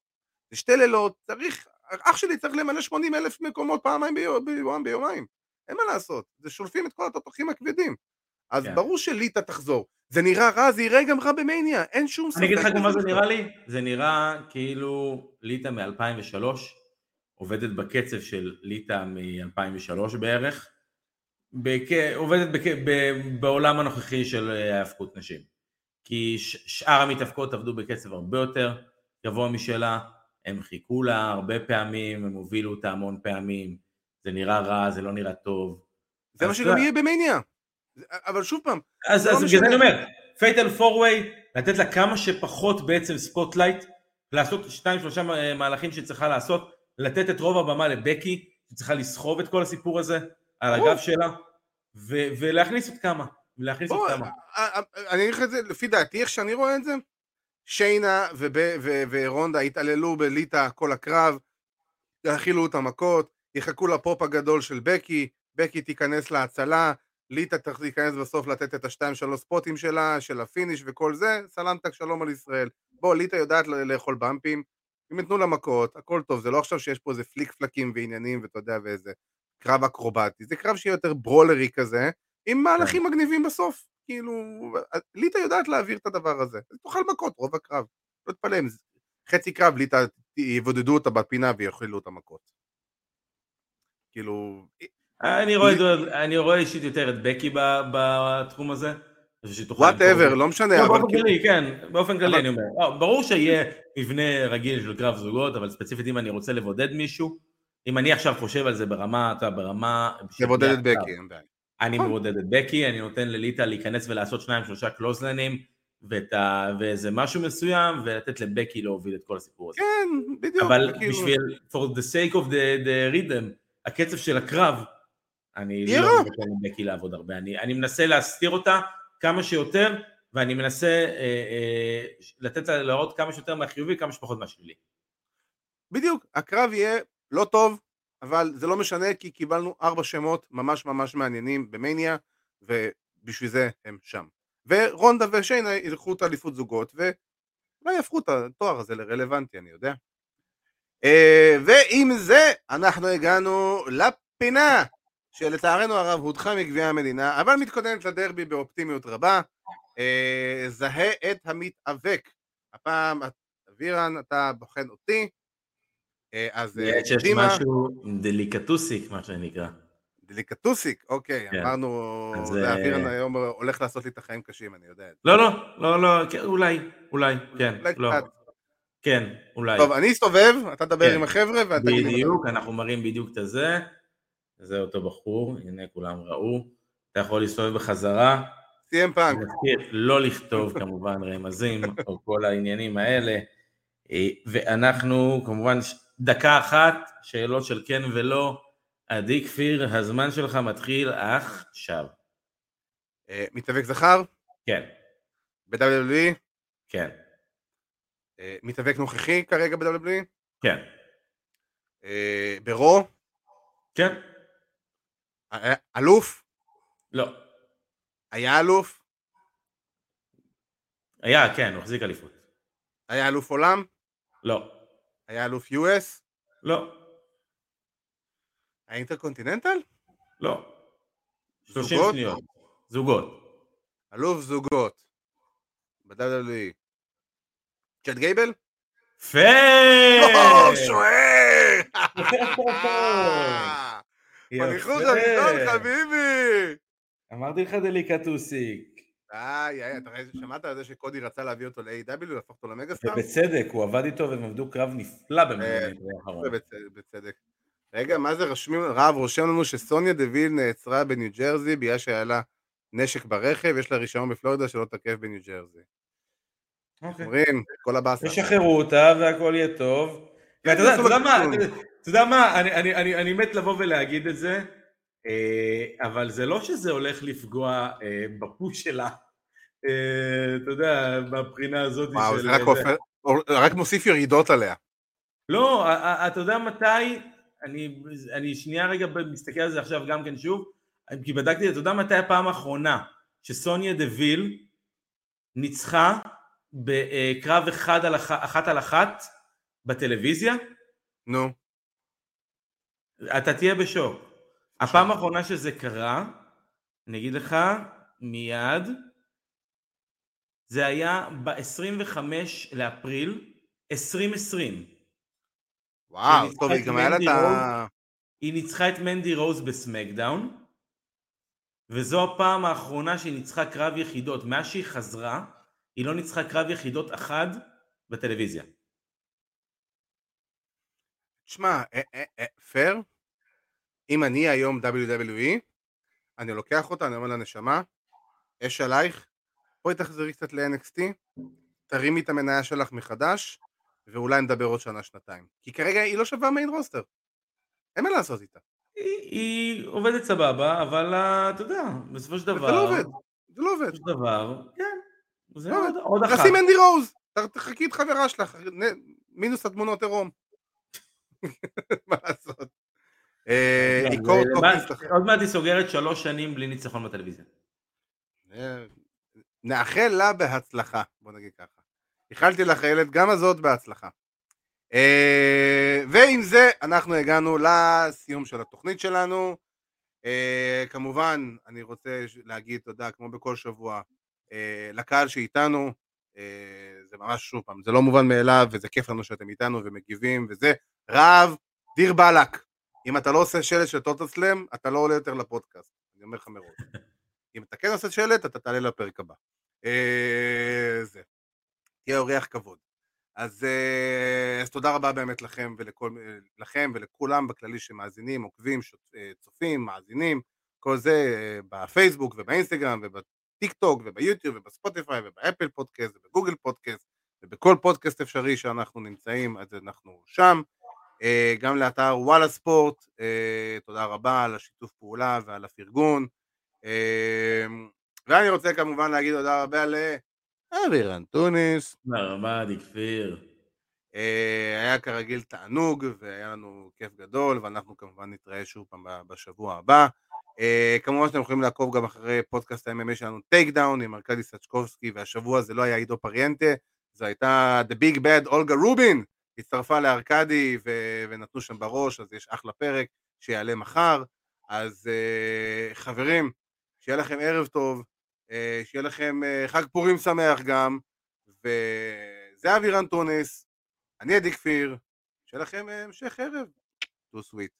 זה שתי לילות, צריך, אח שלי צריך למלא 80 אלף מקומות פעמיים ביום, ביום, ביומיים, אין מה לעשות, זה שולפים את כל התותחים הכבדים, אז כן. ברור שליטא תחזור, זה נראה רע, זה יראה גם רע במניה, אין שום ספק. אני אגיד לך גם מה זה נראה לי? זה נראה כאילו ליטא מ-2003 עובדת בקצב של ליטא מ-2003 בערך, בק... עובדת בק... ב... בעולם הנוכחי של אה, האבקות נשים. כי ש... שאר המתאבקות עבדו בקצב הרבה יותר גבוה משלה, הם חיכו לה הרבה פעמים, הם הובילו אותה המון פעמים, זה נראה רע, זה לא נראה טוב. זה מה שגם יהיה במניה, אבל שוב פעם, אז, לא בגלל זה. אני אומר, fatal four way, לתת לה כמה שפחות בעצם spotlight, לעשות שניים שלושה אה, מהלכים שהיא צריכה לעשות, לתת את רוב הבמה לבקי, שצריכה לסחוב את כל הסיפור הזה על. הגב שלה, ו- ולהכניס עוד כמה, להכניס עוד כמה. אה, אה, אני אגיד לך את זה, לפי דעתי, איך שאני רואה את זה, שיינה ורונדה התעללו בליטא כל הקרב, יאכילו אותה מכות, יחכו לפופ הגדול של בקי, בקי תיכנס להצלה, ליטא תכ- תיכנס בסוף לתת את השתיים שלוש ספוטים שלה, של ה finish וכל זה, סלמתק שלום על ישראל. בוא, ליטא יודעת לאכול במפים, אם יתנו לה מכות, הכל טוב, זה לא עכשיו שיש פה איזה פליק פלקים ועניינים, ואתה יודע, ואיזה קרב אקרובטי, זה קרב שיהיה יותר ברולרי כזה, עם מהלכים מגניבים בסוף. כאילו, ליטא יודעת להעביר את הדבר הזה. אז תאכל מכות רוב הקרב. לא תתפלא אם חצי קרב ליטא יבודדו אותה בפינה ויאכלו אותה מכות. כאילו, אני רואה, אני רואה אישית יותר את בקי בתחום הזה. whatever, לא משנה, לא, אבל באופן כאילו, כללי, כן, באופן כללי אני אומר. לא, ברור שיהיה מבנה רגיל של קרב זוגות, אבל ספציפית אם אני רוצה לבודד מישהו, אם אני עכשיו חושב על זה ברמה, אתה ברמה... של תבודד את בקי, אין בעיה. אני נכון. מבודד את בקי, אני נותן לליטה להיכנס ולעשות שניים שלושה קלוזלנים ואת ה... ואיזה משהו מסוים ולתת לבקי להוביל את כל הסיפור הזה. כן, בדיוק. אבל בשביל, for the sake of the, the rhythm, הקצב של הקרב, אני לא. נותן לבקי לעבוד הרבה. אני, אני מנסה להסתיר אותה כמה שיותר, ואני מנסה אה, אה, לתת לה להראות כמה שיותר מהחיובי, כמה שפחות מהשלילי. בדיוק, הקרב יהיה לא טוב, אבל זה לא משנה כי קיבלנו ארבע שמות ממש ממש מעניינים במניה, ובשביל זה הם שם. ורונדה ושיינה ילכו את האליפות זוגות, ואולי יהפכו את התואר הזה לרלוונטי, אני יודע. אה, ועם זה אנחנו הגענו לפינה שלצערנו הרב הודחה מגביע המדינה, אבל מתכוננת לדרבי באופטימיות רבה. אה, זהה את המתאבק. הפעם, אבירן, אתה בוחן אותי. אה, אז אה, יש קדימה, משהו דליקטוסיק, מה שנקרא. דליקטוסיק, אוקיי, כן. אמרנו, אז, זה אה, אבירן היום הולך לעשות לי את החיים קשים, אני יודע את זה. לא, לא, לא, לא, כן, אולי, אולי, כן, אולי לא, קצת. כן, אולי. טוב, אני אסתובב, אתה תדבר כן. עם החבר'ה ואתה בדיוק. אנחנו מראים בדיוק את הזה. זה אותו בחור, הנה כולם ראו. אתה יכול להסתובב בחזרה. סיים פאנק. נזכיר, לא לכתוב כמובן רמזים או כל העניינים האלה. אה, ואנחנו כמובן דקה אחת, שאלות של כן ולא. עדי כפיר, הזמן שלך מתחיל עכשיו. אה, מתאבק זכר, כן, ב-WWE, כן, מתאבק נוכחי כרגע ב-WWE, כן, אה, ברו, כן, אה, אלוף, לא. היה אלוף, היה, כן, הוא החזיק אליפות. היה אלוף עולם, לא, היה אלוף US, לא, היה אינטרקונטיננטל, לא. 30 זוגות? שניות. זוגות. אלוף זוגות, ב-WWE, צ'אט גייבל? יפה! או, שוער! בניחוש. הראשון, חביבי! אמרתי לך דליקטוסיק. איי, איי, אתה שמעת על זה שקודי רצה להביא אותו ל-AEW, להפוך אותו ל megastar? ובצדק, הוא עבד איתו והם עבדו קרב נפלא אה, במדינת האחרון. ובצ- בצדק. רגע, מה זה רשמים? רב רושם לנו שסוניה דוויל נעצרה בניו ג'רזי בגלל שהיה לה נשק ברכב, יש לה רישיון בפלורידה שלא תקף בניו ג'רזי. אוקיי. אומרים, כל הבאסה. ישחררו אותה והכל יהיה טוב. ואתה יודע, אתה יודע מה, אתה יודע מה, אני- מת לבוא ולהגיד את זה, אה, אבל זה לא שזה הולך לפגוע אה, בפוש שלה. אה, אתה יודע, מהבחינה הזאת וואו, של... זה רק מוסיף ירידות עליה. לא, אתה יודע מתי, אני, אני שנייה רגע מסתכל על זה עכשיו גם כן שוב, כי בדקתי, אתה יודע מתי הפעם האחרונה שסוניה דוויל ניצחה בקרב אחד על אח, אחת על אחת בטלוויזיה? נו, אתה תהיה בשוק. הפעם האחרונה שזה קרה, אני אגיד לך מיד, זה היה ב-25 לאפריל 2020. וואו, טוב, היא גם היה לה את ה... היא ניצחה את מנדי רוז בסמקדאון, וזו הפעם האחרונה שהיא ניצחה קרב יחידות. מאז שהיא חזרה, היא לא ניצחה קרב יחידות אחד בטלוויזיה. תשמע, אה, אה, אה, פייר, אם אני היום WWE, אני לוקח אותה, אני אומר לה, נשמה, אש עלייך, בואי תחזרי קצת ל-NXT, תרימי את המניה שלך מחדש, ואולי נדבר עוד שנה-שנתיים. כי כרגע היא לא שווה מיין רוסטר. אין מה לעשות איתה. היא, היא עובדת סבבה, אבל אה, אתה יודע, בסופו של דבר... זה לא עובד, זה לא עובד. בסופו של דבר, כן, זה לא עוד, עובד. עוד אחת. תעשי מנדי רוז, תחכי את חברה שלך, נ- מינוס התמונות עירום. מה לעשות? אה, זה- עוד מעט היא סוגרת שלוש שנים בלי ניצחון בטלוויזיה. אה, נאחל לה בהצלחה, בוא נגיד ככה. איחלתי לך ילד, גם הזאת בהצלחה. אה, ועם זה אנחנו הגענו לסיום של התוכנית שלנו. כמובן, אני רוצה להגיד תודה, כמו בכל שבוע, לקהל שאיתנו. אה, זה ממש, שוב פעם, זה לא מובן מאליו, וזה כיף לנו שאתם איתנו ומגיבים, וזה רב, דיר באלק. אם אתה לא עושה שלט של טוטו סלאם, אתה לא עולה יותר לפודקאסט. אני אומר לך מראש. אם אתה כן עושה שלט, אתה תעלה לפרק הבא. אה, זה. תהיה אורח כבוד. אז, אה, אז תודה רבה באמת לכם, ולכל, לכם ולכולם בכללי שמאזינים, עוקבים, אה, צופים, מאזינים, כל זה אה, בפייסבוק ובאינסטגרם ובטיק טוק וביוטיוב ובספוטיפיי ובאפל פודקאסט ובגוגל פודקאסט ובכל פודקאסט אפשרי שאנחנו נמצאים, אז אנחנו שם. גם לאתר וואלה ספורט, תודה רבה על השיתוף פעולה ועל הפרגון. ואני רוצה כמובן להגיד תודה רבה לאבירן טוניס. תודה רבה, עדי כפיר. היה כרגיל תענוג והיה לנו כיף גדול ואנחנו כמובן נתראה שוב פעם בשבוע הבא. כמובן שאתם יכולים לעקוב גם אחרי פודקאסט ה-MMA שלנו Takedown עם ארכדי סצ'קובסקי והשבוע זה לא היה עידו פריאנטה, זו הייתה The Big Bad אולגה רובין, הצטרפה לארכדי ו- ונתנו שם בראש, אז יש אחלה פרק שיעלה מחר. אז חברים, שיהיה לכם ערב טוב, שיהיה לכם חג פורים שמח גם, וזה אבירן טונס, אני עדי כפיר, שיהיה לכם המשך ערב. טו סוויט.